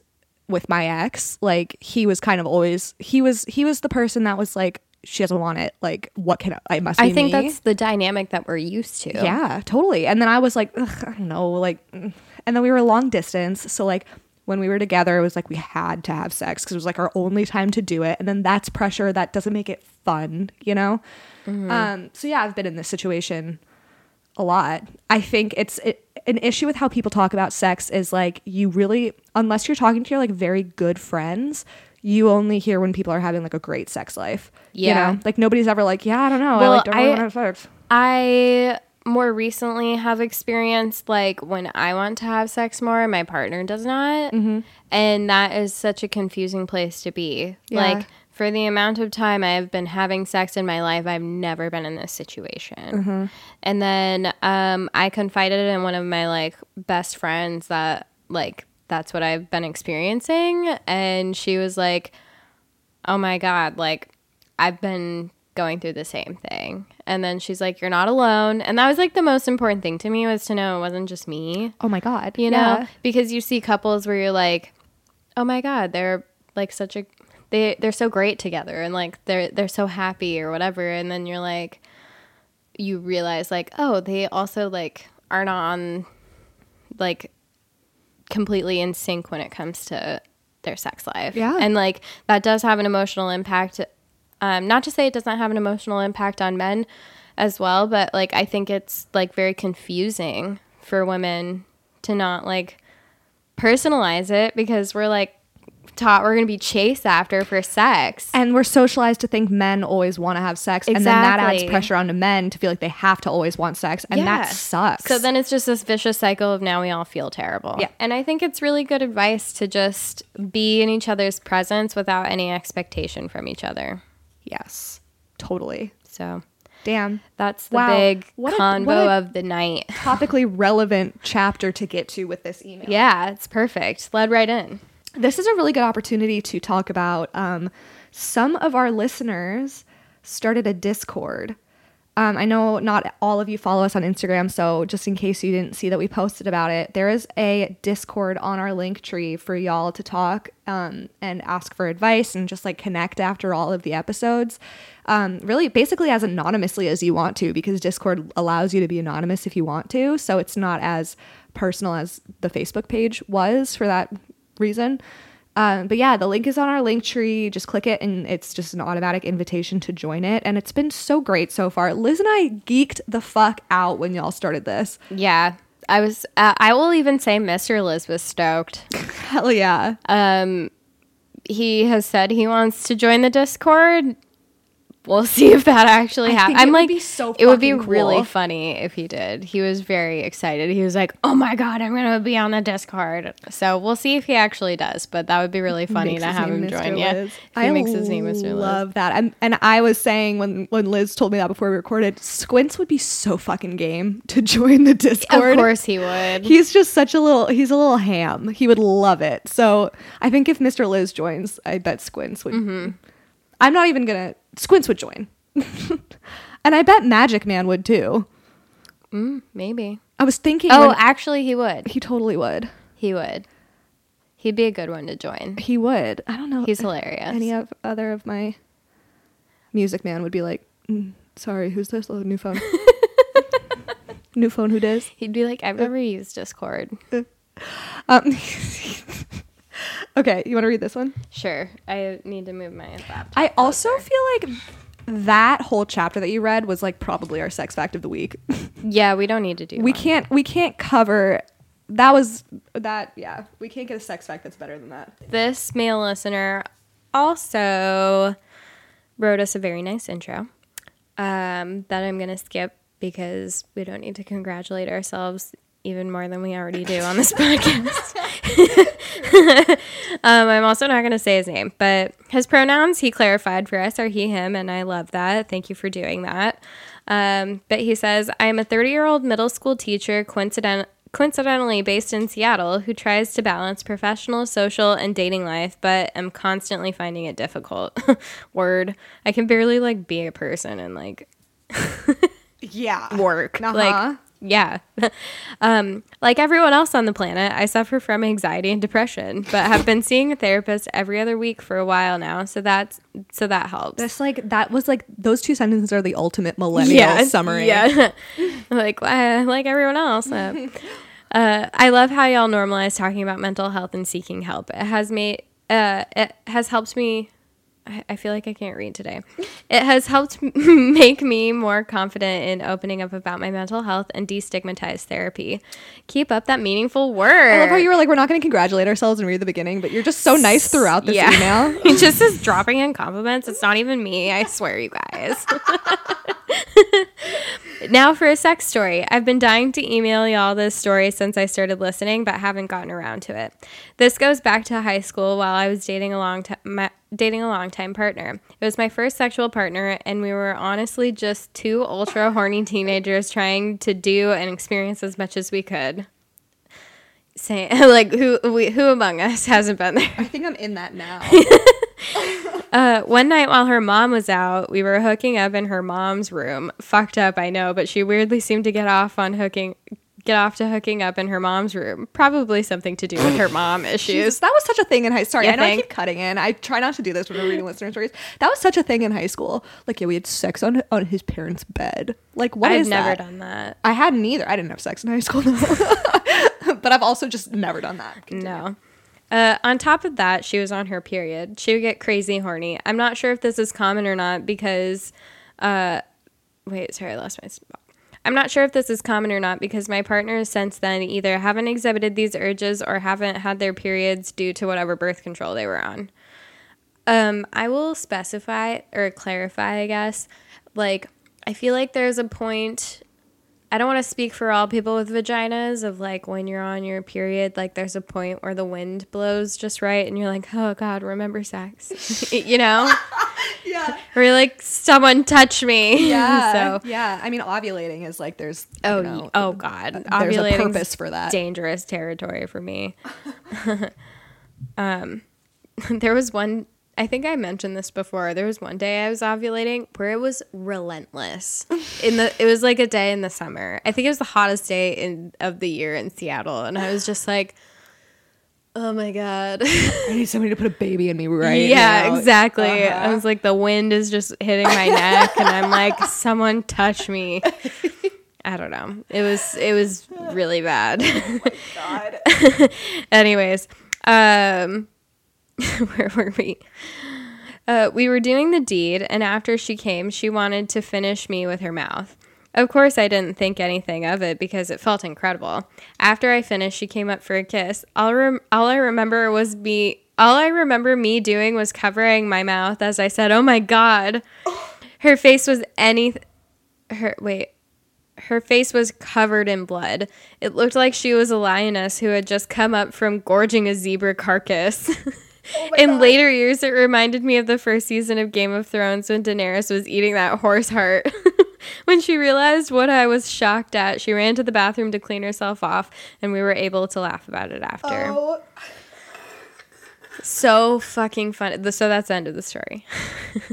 with my ex. Like he was kind of always he was he was the person that was like she doesn't want it. Like what can i, I must be I think me. that's the dynamic that we're used to. yeah totally. And then i was like i don't know like and then we were long distance. So like when we were together it was like we had to have sex because it was like our only time to do it and then that's pressure that doesn't make it fun you know um so yeah i've been in this situation a lot. I think it's it, an issue with how people talk about sex is like you really unless you're talking to your like very good friends, you only hear when people are having like a great sex life. Yeah. You know? Like nobody's ever like, yeah, I don't know. I like don't really I- want to have sex. I more recently have experienced like when I want to have sex more my partner does not. Mm-hmm. And that is such a confusing place to be. Yeah. Like for the amount of time I have been having sex in my life, I've never been in this situation. Mm-hmm. And then um, I confided in one of my like best friends that like that's what I've been experiencing. And she was like, oh my God, like I've been going through the same thing. And then she's like, you're not alone. And that was like the most important thing to me was to know it wasn't just me, Oh my god. you know? Yeah. Because you see couples where you're like, oh my God, they're like such a, they, they're so great together and like they're, they're so happy or whatever. And then you're like, you realize like, oh, they also like are not on like completely in sync when it comes to their sex life. Yeah. And like that does have an emotional impact. Um, not to say it does not have an emotional impact on men as well, but like I think it's like very confusing for women to not like personalize it because we're like taught we're going to be chased after for sex. And we're socialized to think men always want to have sex, and then that adds Exactly. pressure onto men to feel like they have to always want sex, and that sucks. So then it's just this vicious cycle of now we all feel terrible. Yeah. And I think it's really good advice to just be in each other's presence without any expectation from each other. Yes, totally. So Damn. that's the Wow. big What convo a- of the night. (laughs) Topically relevant chapter to get to with this email. Yeah, it's perfect. Led right in. this is a really good opportunity to talk about um, some of our listeners started a discord um, i know not all of you follow us on instagram so just in case you didn't see that we posted about it there is a discord on our link tree for y'all to talk um, and ask for advice and just like connect after all of the episodes um, really basically as anonymously as you want to because discord allows you to be anonymous if you want to so it's not as personal as the facebook page was for that reason. Um, but yeah, the link is on our link tree. Just click it, and it's just an automatic invitation to join it. And it's been so great so far. Liz and I geeked the fuck out when y'all started this. Yeah. I was uh, I will even say Mr. Liz was stoked. (laughs) Hell yeah. Um, he has said he wants to join the Discord. We'll see if that actually happens. I'm like, be so it would be fucking really funny if he did. He was very excited. He was like, "Oh my god, I'm gonna be on the Discord." So we'll see if he actually does. But that would be really funny to have him Mr. join. Yeah, Liz. if he makes his name Mr. Liz. love that. And and I was saying when when Liz told me that before we recorded, Squints would be so fucking game to (laughs) join the Discord. Of course he would. He's just such a little he's a little ham. He would love it. So I think if Mr. Liz joins, I bet Squints would Mm-hmm. I'm not even gonna Squints would join. (laughs) and I bet Magic Man would too. Maybe. I was thinking Oh, when- actually, he would. he totally would. He would. He'd be a good one to join. He would. I don't know. He's hilarious. Any of other of my music man would be like, "Mm, sorry, who's this? Oh, new phone. (laughs) new phone. Who does? He'd be like, I've never used Discord. (laughs) Um, okay, you want to read this one? Sure. I need to move my laptop. I also closer. feel like that whole chapter that you read was like probably our sex fact of the week. (laughs) Yeah, we don't need to do. we one. can't we can't cover that was that yeah we can't get a sex fact that's better than that. This male listener also wrote us a very nice intro um, that I'm going to skip because we don't need to congratulate ourselves even more than we already do on this (laughs) podcast. (laughs) um, I'm also not going to say his name, but his pronouns he clarified for us are he, him, and I love that. Thank you for doing that. Um, but he says, I am a 30 year old middle school teacher, coincident- coincidentally based in Seattle, who tries to balance professional, social, and dating life, but am constantly finding it difficult. (laughs) Word. I can barely like be a person and like Yeah. work. Uh-huh. Like, yeah. (laughs) um, like everyone else on the planet, I suffer from anxiety and depression, but have been seeing a therapist every other week for a while now. So that's so that helps. That's like that was like those two sentences are the ultimate millennial (laughs) summary. Yeah. (laughs) like uh, like everyone else. Uh, uh, I love how y'all normalize talking about mental health and seeking help. It has made uh, it has helped me. I- I feel like I can't read today. It has helped (laughs) make me more confident in opening up about my mental health and destigmatize therapy. Keep up that meaningful work. I love how you were like, we're not going to congratulate ourselves and read the beginning, but you're just so nice throughout this email. he (laughs) just is dropping in compliments. It's not even me. I swear, you guys. (laughs) (laughs) now for a sex story. I've been dying to email y'all this story since I started listening, but haven't gotten around to it. This goes back to high school while I was dating a long time. Dating a longtime partner. It was my first sexual partner, and we were honestly just two ultra horny teenagers trying to do and experience as much as we could. Say (laughs) like who we, who among us hasn't been there? I think I'm in that now. (laughs) (laughs) Uh, one night while her mom was out, we were hooking up in her mom's room. Fucked up, I know, but she weirdly seemed to get off on hooking, get off to hooking up in her mom's room. Probably something to do with her mom (laughs) Jesus, issues. that was such a thing in high school. Sorry, You I know I keep cutting in. I try not to do this when we're reading listener stories. That was such a thing in high school. Like, yeah, we had sex on on his parents' bed. Like, what I've never that? done that. I hadn't either. I didn't have sex in high school, (laughs) but I've also just never done that. No. Uh, on top of that, she was on her period. She would get crazy horny. I'm not sure if this is common or not because, uh, wait, sorry, I lost my spot. I'm not sure if this is common or not because my partners since then either haven't exhibited these urges or haven't had their periods due to whatever birth control they were on. Um, I will specify or clarify, I guess. Like, I feel like there's a point. I don't want to speak for all people with vaginas of like when you're on your period, like there's a point where the wind blows just right and you're like, oh God, remember sex. (laughs) you know? (laughs) Yeah. Or you're like, someone touch me. (laughs) Yeah. so, yeah. I mean, ovulating is like there's. oh, you know, oh God. there's a purpose for that. dangerous territory for me. um, there was one. I think I mentioned this before. There was one day I was ovulating where it was relentless. In the it was like a day in the summer. I think it was the hottest day in of the year in Seattle, and I was just like, "Oh my god!" I need somebody to put a baby in me right yeah, now. exactly. I Uh-huh. was like, the wind is just hitting my neck, and I'm like, "Someone touch me." I don't know. It was it was really bad. God. (laughs) Anyways, um, (laughs) where were we? Uh, we were doing the deed, and after she came, she wanted to finish me with her mouth. Of course, I didn't think anything of it because it felt incredible. After I finished, she came up for a kiss. All, rem- all I remember was me. All I remember me doing was covering my mouth as I said, "Oh my god." her face was any her wait her face was covered in blood. It looked like she was a lioness who had just come up from gorging a zebra carcass. (laughs) in later years, it reminded me of the first season of Game of Thrones when Daenerys was eating that horse heart. (laughs) when she realized what I was shocked at, she ran to the bathroom to clean herself off, and we were able to laugh about it after. Oh, So fucking fun. The- So that's the end of the story. (laughs)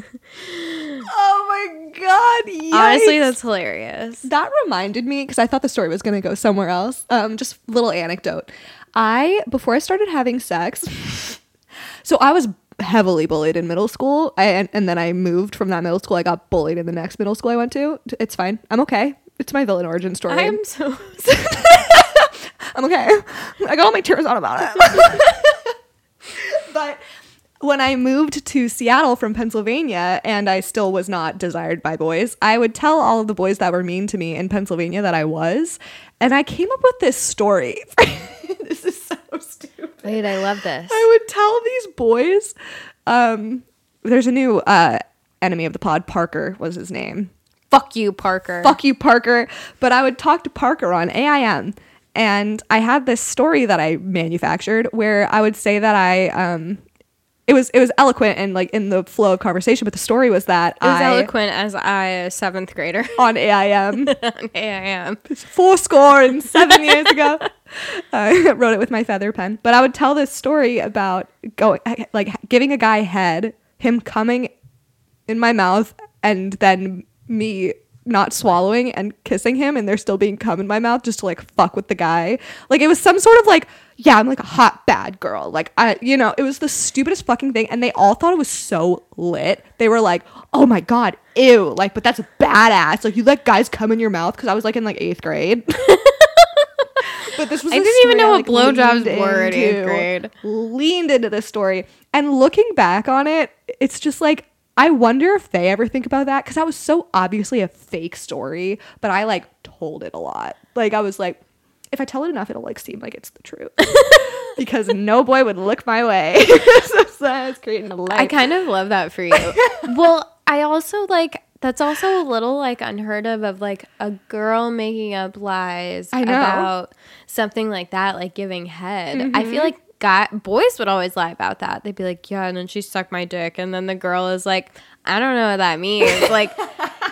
oh my god! Honestly, that's hilarious. that reminded me because I thought the story was going to go somewhere else. Um, just little anecdote. I before I started having sex, so I was heavily bullied in middle school, I, and, and then I moved from that middle school. I got bullied in the next middle school I went to. It's fine. I'm okay. It's my villain origin story. I'm so (laughs) I'm okay. I got all my tears out about it. (laughs) but when I moved to Seattle from Pennsylvania and I still was not desired by boys, I would tell all of the boys that were mean to me in Pennsylvania that I was. And I came up with this story. (laughs) this is so stupid. Wait, I love this. I would tell these boys, um, there's a new uh, enemy of the pod, Parker was his name Fuck you, Parker. fuck you, Parker. But I would talk to Parker on AIM. And I had this story that I manufactured where I would say that I, um, it was it was eloquent and like in the flow of conversation, but the story was that It was I eloquent as I, a seventh grader (laughs) on AIM (laughs) on AIM. four score and seven years ago. (laughs) I wrote it with my feather pen. But I would tell this story about going like giving a guy head, him coming in my mouth, and then me not swallowing and kissing him and there still being cum in my mouth just to like fuck with the guy. Like it was some sort of like, yeah, I'm like a hot bad girl. Like I you know, it was the stupidest fucking thing and they all thought it was so lit. They were like, "Oh my god, ew." Like, but that's badass. Like you let guys come in your mouth cuz I was like in like 8th grade. (laughs) but this was I didn't even know I, what blowjobs were in eighth grade. Leaned into this story, and looking back on it, it's just like I wonder if they ever think about that because that was so obviously a fake story, but I like told it a lot. Like I was like, if I tell it enough, it'll like seem like it's the truth. (laughs) because no boy would look my way. (laughs) (laughs) so, so I was creating a life. I kind of love that for you. well, I also like that's also a little like unheard of of like a girl making up lies I know. about something like that, like giving head. I feel mm-hmm. like guy boys would always lie about that. They'd be like, "Yeah," and then she sucked my dick, and then the girl is like, "I don't know what that means." like,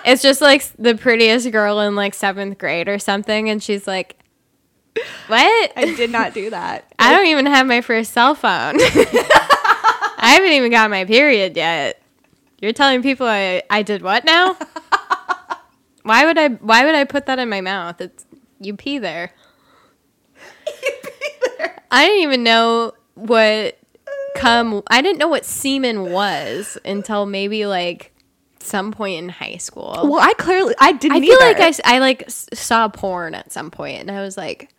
it's just like the prettiest girl in like seventh grade or something, and she's like, "What?" I did not do that. (laughs) I don't even have my first cell phone. (laughs) I haven't even got my period yet. You're telling people I, I did what now? (laughs) why would I why would I put that in my mouth? It's you pee there. I didn't even know what cum I didn't know what semen was until maybe like some point in high school. Well, I clearly I didn't. I feel like I, I like saw porn at some point and I was like,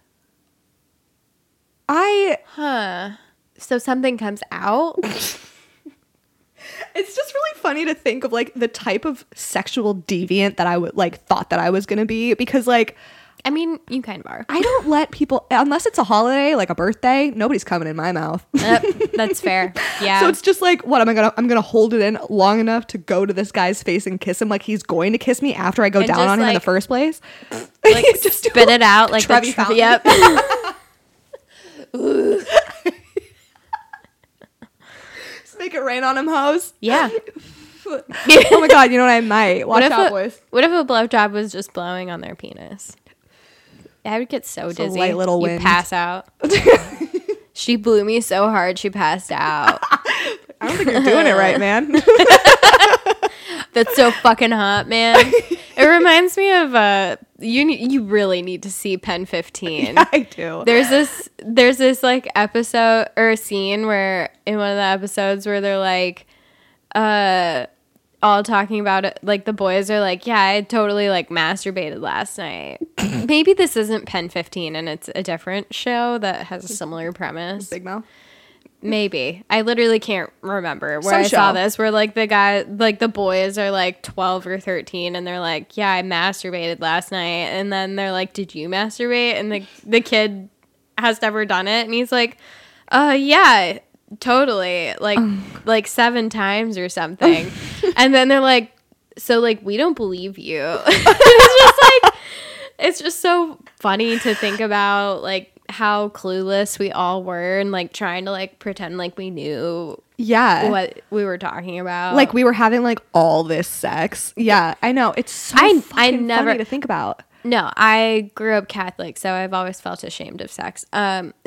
I huh. So something comes out? (laughs) it's just really funny to think of like the type of sexual deviant that I would like thought that I was gonna be because like I mean, you kind of are. I don't let people unless it's a holiday like a birthday. Nobody's coming in my mouth. Yep, (laughs) that's fair. Yeah. So it's just like, what am I gonna? I'm gonna hold it in long enough to go to this guy's face and kiss him, like he's going to kiss me after I go And down on him in the first place. (laughs) like just spit it out like Trevi the tre- fountain. Yep. Just make it rain on him, hoes. yeah. (laughs) oh my god, you know what I might watch What if out, a, boys. what if a blowjob was just blowing on their penis? I would get so a dizzy. light little you wind. pass out. (laughs) she blew me so hard she passed out. (laughs) I don't think you're doing it right, man. That's so fucking hot, man. (laughs) It reminds me of uh you you really need to see Pen 15. (laughs) I do. There's this there's this like episode or scene where in one of the episodes where they're like uh all talking about it like the boys are like yeah I totally like masturbated last night. (coughs) Maybe this isn't Pen 15 and it's a different show that has a similar premise. Big mouth. Maybe. I literally can't remember where Some I saw this where like the guy like the boys are like 12 or 13 and they're like, "Yeah, I masturbated last night." And then they're like, "Did you masturbate?" And the the kid has never done it and he's like, "Uh, yeah, totally. Like (sighs) like 7 times or something." (laughs) and then they're like so like we don't believe you. (laughs) it's just like it's just so funny to think about like how clueless we all were and like trying to like pretend like we knew Yeah. what we were talking about. Like we were having like all this sex. Yeah, I know. It's so I- I never- funny to think about. no, I grew up Catholic, so I've always felt ashamed of sex. Um (laughs)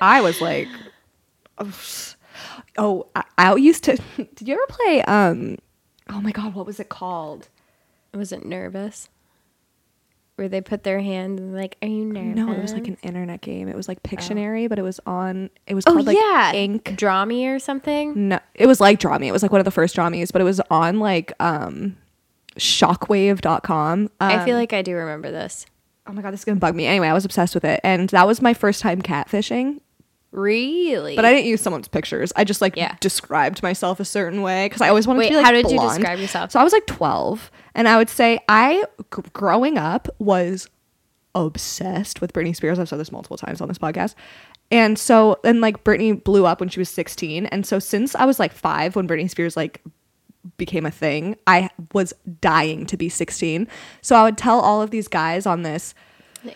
I was like, oh, I, I used to. (laughs) Did you ever play? Um, oh my god, what was it called? was it nervous? Where they put their hand and like, are you nervous? No, it was like an internet game. It was like Pictionary, but it was on. It was Oh called like yeah, Ink. Draw me or something. No, it was like Draw Me. It was like one of the first Draw Me's, but it was on like um, Shockwave.com. Um, I feel like I do remember this. oh my god, this is gonna bug me. Anyway, I was obsessed with it, and that was my first time catfishing. Really? But I didn't use someone's pictures. I just like Yeah. described myself a certain way because I always wanted Wait, to be like how did you describe yourself? So I was like 12, and I would say I g- growing up was obsessed with Britney Spears. I've said this multiple times on this podcast. And so and like Britney blew up when she was 16, and so since I was like 5 when Britney Spears like became a thing, I was dying to be 16. So I would tell all of these guys on this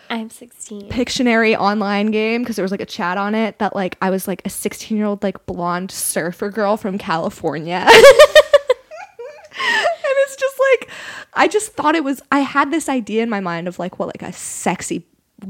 I'm 16. Pictionary online game because there was like a chat on it that like I was like a 16 year old like blonde surfer girl from California. (laughs) and it's just like I just thought it was I had this idea in my mind of like what like a sexy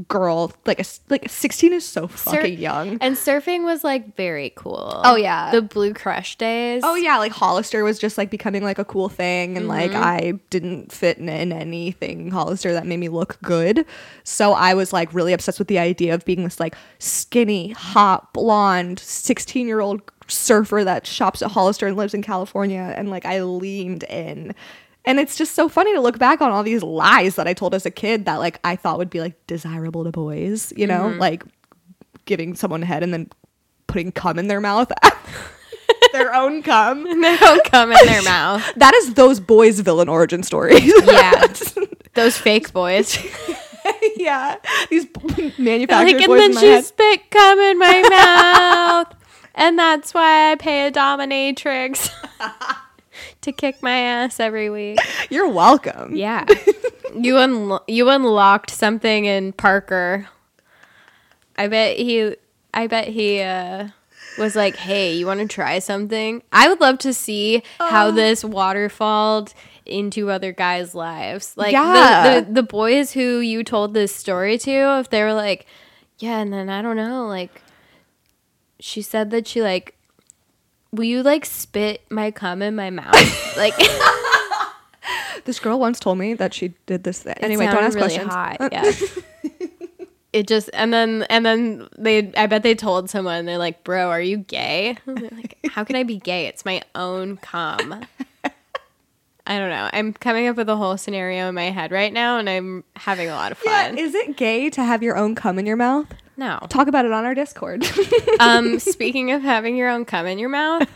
girl like a, like 16 is so Sur- fucking young. And surfing was like very cool. Oh, yeah. The Blue Crush days. Oh yeah, like Hollister was just like becoming like a cool thing, and like mm-hmm. I didn't fit in, in anything Hollister that made me look good. So I was like really obsessed with the idea of being this like skinny, hot, blonde, sixteen year old surfer that shops at Hollister and lives in California, and like I leaned in. And it's just so funny to look back on all these lies that I told as a kid that like I thought would be like desirable to boys, you know, mm-hmm. like giving someone a head and then putting cum in their mouth. (laughs) their own cum. (laughs) they don't come in their mouth. (laughs) That is those boys' villain origin stories. Yeah. Those fake boys. yeah, these like, manufactured and boys then in my she head. spit cum in my mouth. And that's why I pay a dominatrix to kick my ass every week. (laughs) You're welcome. Yeah. (laughs) you unlo- you unlocked something in Parker. I bet he I bet he uh was like, "Hey, you want to try something?" I would love to see how this waterfalled into other guys' lives. Like Yeah. the, the the boys who you told this story to, if they were like, "Yeah," and then I don't know, like she said that she like will you like spit my cum in my mouth? like (laughs) This girl once told me that she did this thing. Anyway, don't ask really questions. Hot, uh, yeah. (laughs) it just and then and then they I bet they told someone they're like, "Bro, are you gay?" Like, "How can I be gay? It's my own cum." (laughs) I don't know. I'm coming up with a whole scenario in my head right now, and I'm having a lot of Yeah, fun. is it gay to have your own cum in your mouth? No. Talk about it on our Discord. (laughs) Um, (laughs) speaking of having your own cum in your mouth,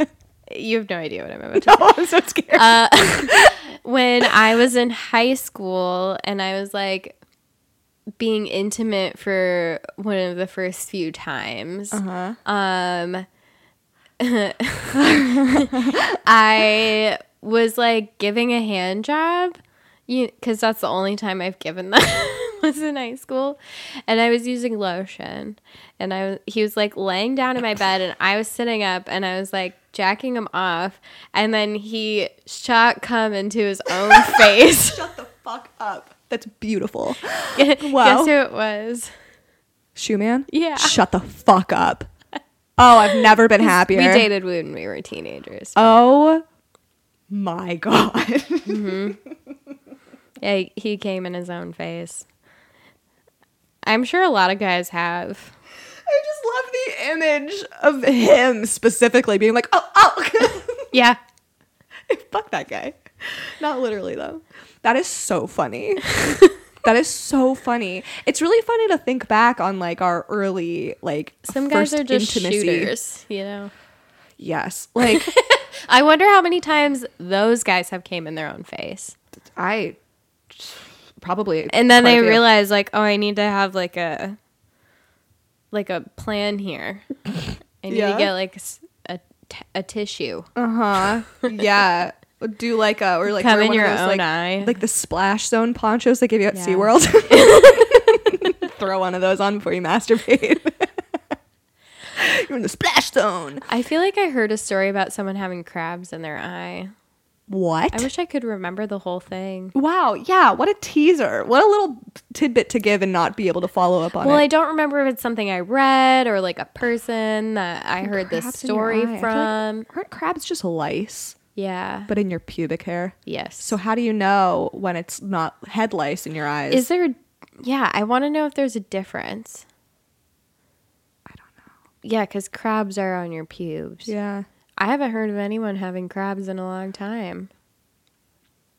you have no idea what I'm about to oh, I'm so scared. (laughs) when I was in high school and I was like being intimate for one of the first few times. Uh-huh. Um I was like giving a hand job you cuz that's the only time I've given that (laughs) was in high school and I was using lotion and I was, he was like laying down in my bed and I was sitting up and I was like jacking him off and then he shot cum into his own (laughs) face. Shut the fuck up. That's beautiful. (laughs) Guess Wow. who it was? Shoe man? Yeah. Shut the fuck up. Oh, I've never been happier. We dated when we were teenagers. Oh my god. Mm-hmm. Yeah, he- he came in his own face. I'm sure a lot of guys have. I just love the image of him specifically being like, oh, oh. (laughs) Yeah. Fuck that guy. Not literally though. That is so funny. (laughs) that is so funny. It's really funny to think back on like our early like Some guys are just intimacy. shooters, you know. Yes. Like (laughs) I wonder how many times those guys have came in their own face. I probably And then they realize like, oh, I need to have like a like a plan here. I need Yeah. to get like a, t- a tissue. Uh-huh. (laughs) Yeah. Do like a or like Come in your those, own like, eye. like the splash zone ponchos they give you at Yeah. SeaWorld. (laughs) (laughs) Throw one of those on before you masturbate. You're in the splash zone. I feel like I heard a story about someone having crabs in their eye. What? I wish I could remember the whole thing. wow, yeah, what a teaser. What a little tidbit to give and not be able to follow up on Well, it. I don't remember if it's something I read or like a person that I heard this Crabs your story feel like- from. aren't crabs just lice, yeah. but in your pubic hair? yes. So how do you know when it's not head lice in your eyes? is there? Yeah, I want to know if there's a difference. I don't know. Yeah, because crabs are on your pubes. Yeah. I haven't heard of anyone having crabs in a long time.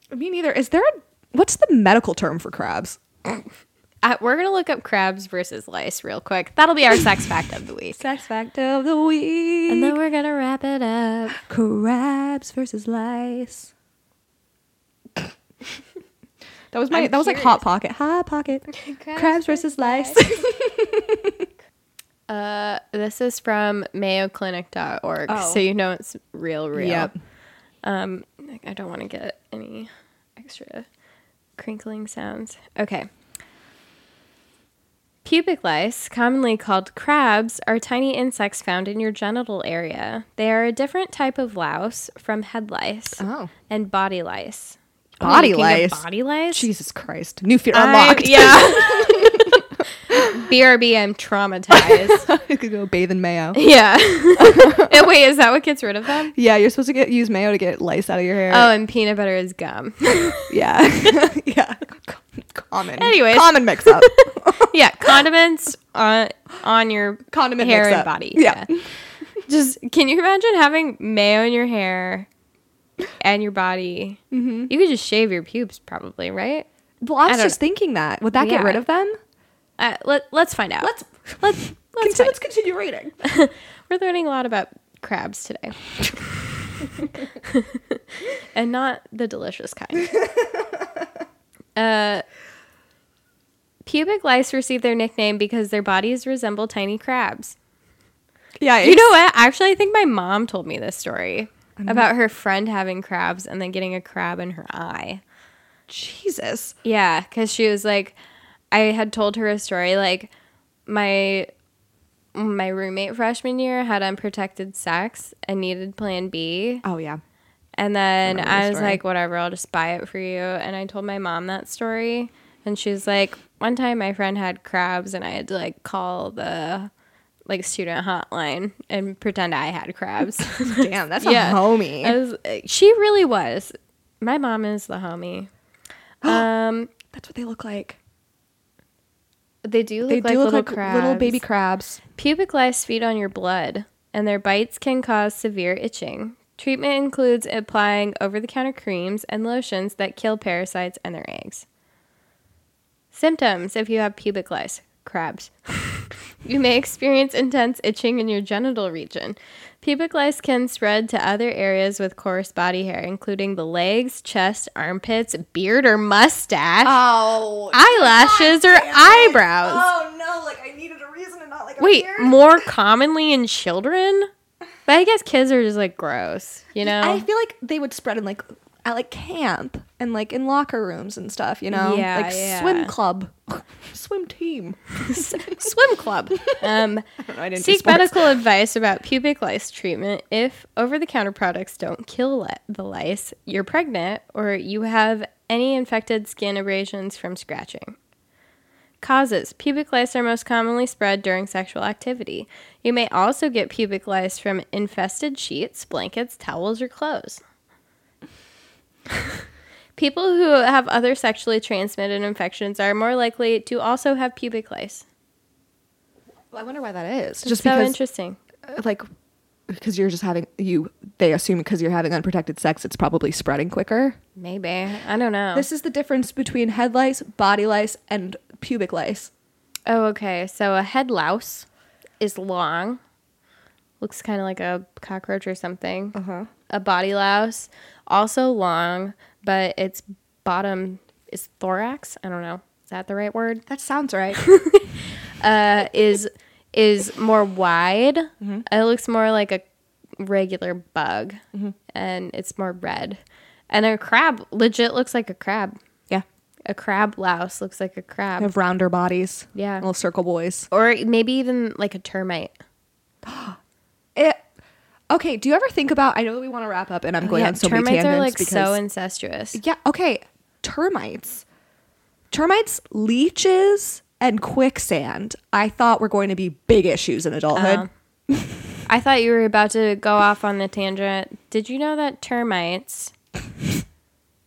Me neither. Is there a what's the medical term for crabs? Uh, we're gonna look up crabs versus lice real quick. That'll be our (laughs) sex fact of the week, Sex fact of the week. and then we're gonna wrap it up. (gasps) crabs versus lice. (laughs) that was my I'm that was like hot pocket. Hot pocket. Crabs, versus lice. (laughs) Uh, this is from MayoClinic.org, Oh. so you know it's real, real. Yep. Um, I don't want to get any extra crinkling sounds. Okay. Pubic lice, commonly called crabs, are tiny insects found in your genital area. They are a different type of louse from head lice Oh. and body lice. Body get lice? Body lice? Jesus Christ. New fear I- unlocked. yeah. (laughs) (laughs) BRB, I'm traumatized. (laughs) you could go bathe in mayo. yeah. (laughs) Wait, is that what gets rid of them? Yeah, you're supposed to get use mayo to get lice out of your hair. Oh, and peanut butter is gum. (laughs) yeah. yeah. Common. Anyways. Common mix up. yeah, condiments on on your Condiment hair and body. Yeah. Just can you imagine having mayo in your hair and your body? Mm-hmm. You could just shave your pubes, probably, right? Well, I was don't just thinking that. Would that get rid of them? Uh, let Let's find out. Let's- (laughs) let's let's, Conti- find- let's continue reading. (laughs) We're learning a lot about crabs today, (laughs) and not the delicious kind. Uh, pubic lice receive their nickname because their bodies resemble tiny crabs. Yeah. You know what? Actually, I think my mom told me this story about her friend having crabs and then getting a crab in her eye. Jesus. Yeah, because she was like, I had told her a story like my my roommate freshman year had unprotected sex and needed Plan B, Oh yeah. and then remember I was like, whatever, I'll just buy it for you. And I told my mom that story, and she's like, one time my friend had crabs, and I had to like call the like student hotline and pretend I had crabs. (laughs) (laughs) Damn, that's Yeah. a homie. Was, she really was. My mom is the homie. (gasps) Um, that's what they look like. They do look They like do look little like crabs. little baby crabs. Pubic lice feed on your blood, and their bites can cause severe itching. Treatment includes applying over-the-counter creams and lotions that kill parasites and their eggs. Symptoms: If you have pubic lice, crabs. (laughs) you may experience intense itching in your genital region. Pubic lice can spread to other areas with coarse body hair, including the legs, chest, armpits, beard or mustache, Oh. eyelashes, or eyebrows. Oh no! Like I needed a reason and not like a Wait, beard. more commonly in children? But I guess kids are just like gross, you know? I feel like they would spread in like at like camp and like in locker rooms and stuff. You know, Yeah, like yeah. swim club, (laughs) swim team. (laughs) (laughs) Swim club. Um, I didn't do seek medical advice about pubic lice treatment if over the counter products don't kill li- the lice, you're pregnant, or you have any infected skin abrasions from scratching. Causes Pubic lice are most commonly spread during sexual activity. You may also get pubic lice from infested sheets, blankets, towels, or clothes. (laughs) People who have other sexually transmitted infections are more likely to also have pubic lice. I wonder why that is. Just Just so because, interesting. like, because you're just having you. They assume because you're having unprotected sex, it's probably spreading quicker. Maybe. I don't know. This is the difference between head lice, body lice, and pubic lice. oh, okay. So a head louse is long. Looks kind of like a cockroach or something. Uh huh. A body louse, also long, but its bottom is thorax. I don't know. Is that the right word? That sounds right. (laughs) Uh, is is more wide. It looks more like a regular bug, and it's more red. And a crab legit looks like a crab. Yeah. A crab louse looks like a crab. They have rounder bodies. Yeah. Little circle boys. or maybe even like a termite. (gasps) It, okay, do you ever think about I know that we want to wrap up and I'm going yeah, on so many termites tangents are like because so incestuous. Yeah, okay. Termites. Termites, leeches, and quicksand, I thought were going to be big issues in adulthood. I thought you were about to go off on the tangent. Did you know that termites,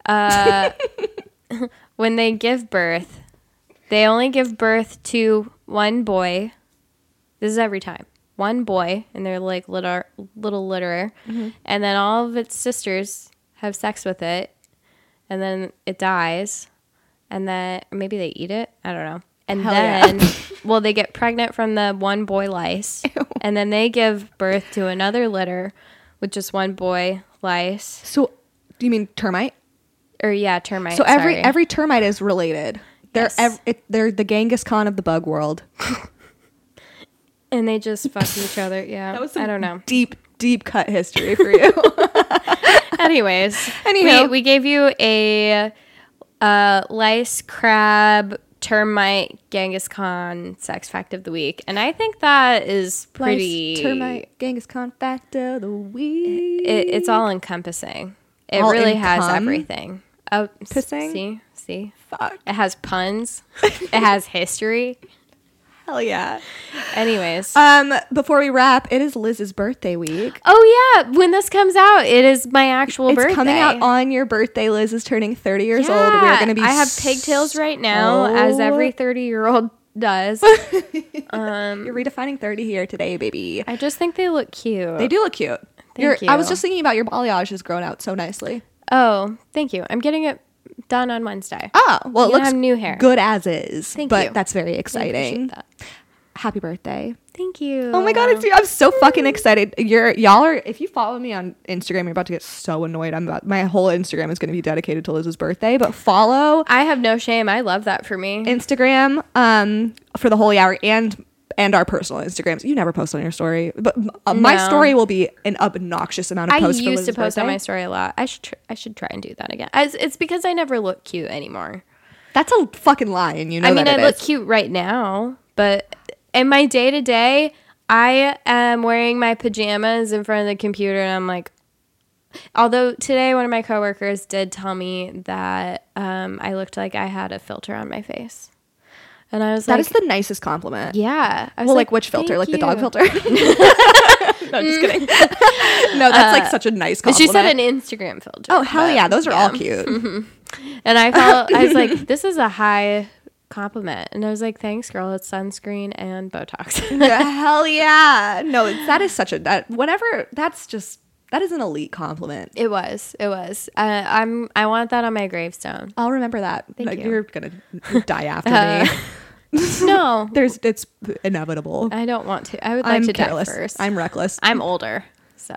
uh, (laughs) when they give birth, they only give birth to one boy. This is every time. One boy, and they're like little little litter, mm-hmm. and then all of its sisters have sex with it, and then it dies, and then maybe they eat it. I don't know. And Hell yeah. then, (laughs) well, they get pregnant from the one boy lice, and then they give birth to another litter with just one boy lice, So, do you mean termite? or yeah, termite. So every sorry. every termite is related. They're Yes. ev- it, they're the Genghis Khan of the bug world. (laughs) and they just fuck each (laughs) other. Yeah, I don't know. Deep deep cut history for you. (laughs) Anyways, Anyhow. we, we gave you a uh, lice, crab, termite, Genghis Khan sex fact of the week, and I think that is pretty. Lice, termite Genghis Khan fact of the week. It, it's all encompassing. It All really has cum? everything. Oh, Pissing? See, see, Fuck. it has puns. (laughs) it has history. Hell yeah. Anyways. Um, before we wrap, it is Liz's birthday week. oh yeah, when this comes out, it is my actual birthday. It's birthday. coming out on your birthday. Liz is turning 30 years Yeah, old. We're gonna be. I have pigtails right now, as every thirty-year-old does. (laughs) You're redefining 30 here today, baby. I just think they look cute. They do look cute. Thank Your- I was just thinking about your balayage has grown out so nicely. Oh, thank you. I'm getting it done on Wednesday. Oh, well, it looks new hair. good as is. Thank but you. that's very exciting. that. Happy birthday. Thank you. Oh my god, it's I'm so fucking excited. You're y'all are if you follow me on Instagram, you're about to get so annoyed. I'm about my whole Instagram is gonna be dedicated to Liz's birthday. But follow I have no shame. I love that for me. Instagram um for the holy hour and and our personal Instagrams. You never post on your story, but uh, my No. story will be an obnoxious amount of I posts. for used to Liz's post on birthday. my story a lot. I should tr- I should try and do that again. It's, it's because I never look cute anymore. That's a fucking lie, and you know I mean, that I it look is. cute right now, but in my day to day, I am wearing my pajamas in front of the computer, and I'm like. Although today, one of my coworkers did tell me that um, I looked like I had a filter on my face, and I was That like, is the nicest compliment. "Yeah." I was Well, like, which filter? Like "Thank the dog filter? (laughs) no, just kidding. (laughs) no, that's like uh, such a nice compliment. she said an Instagram filter. Oh hell but- yeah, those are all yeah. cute. (laughs) And I felt I was like, this is a high compliment, and I was like, thanks, girl. It's sunscreen and Botox. hell yeah. No, that is such a that whatever. That's just that is an elite compliment. it was. It was. Uh, I'm. I want that on my gravestone. I'll remember that. Thank Like, you. You're gonna die (laughs) after Uh, me. (laughs) no, (laughs) There's it's inevitable. I don't want to. I would like I'm to careless. die first. I'm reckless. I'm older, so.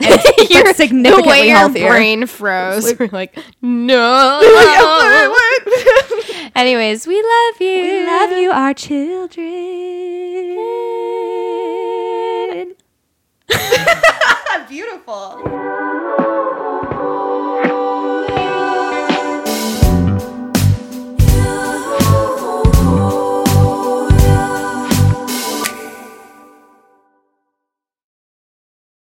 You're significantly the way healthier. Your brain froze. We're like, no. Anyways, we love you. we love you, our children. Beautiful.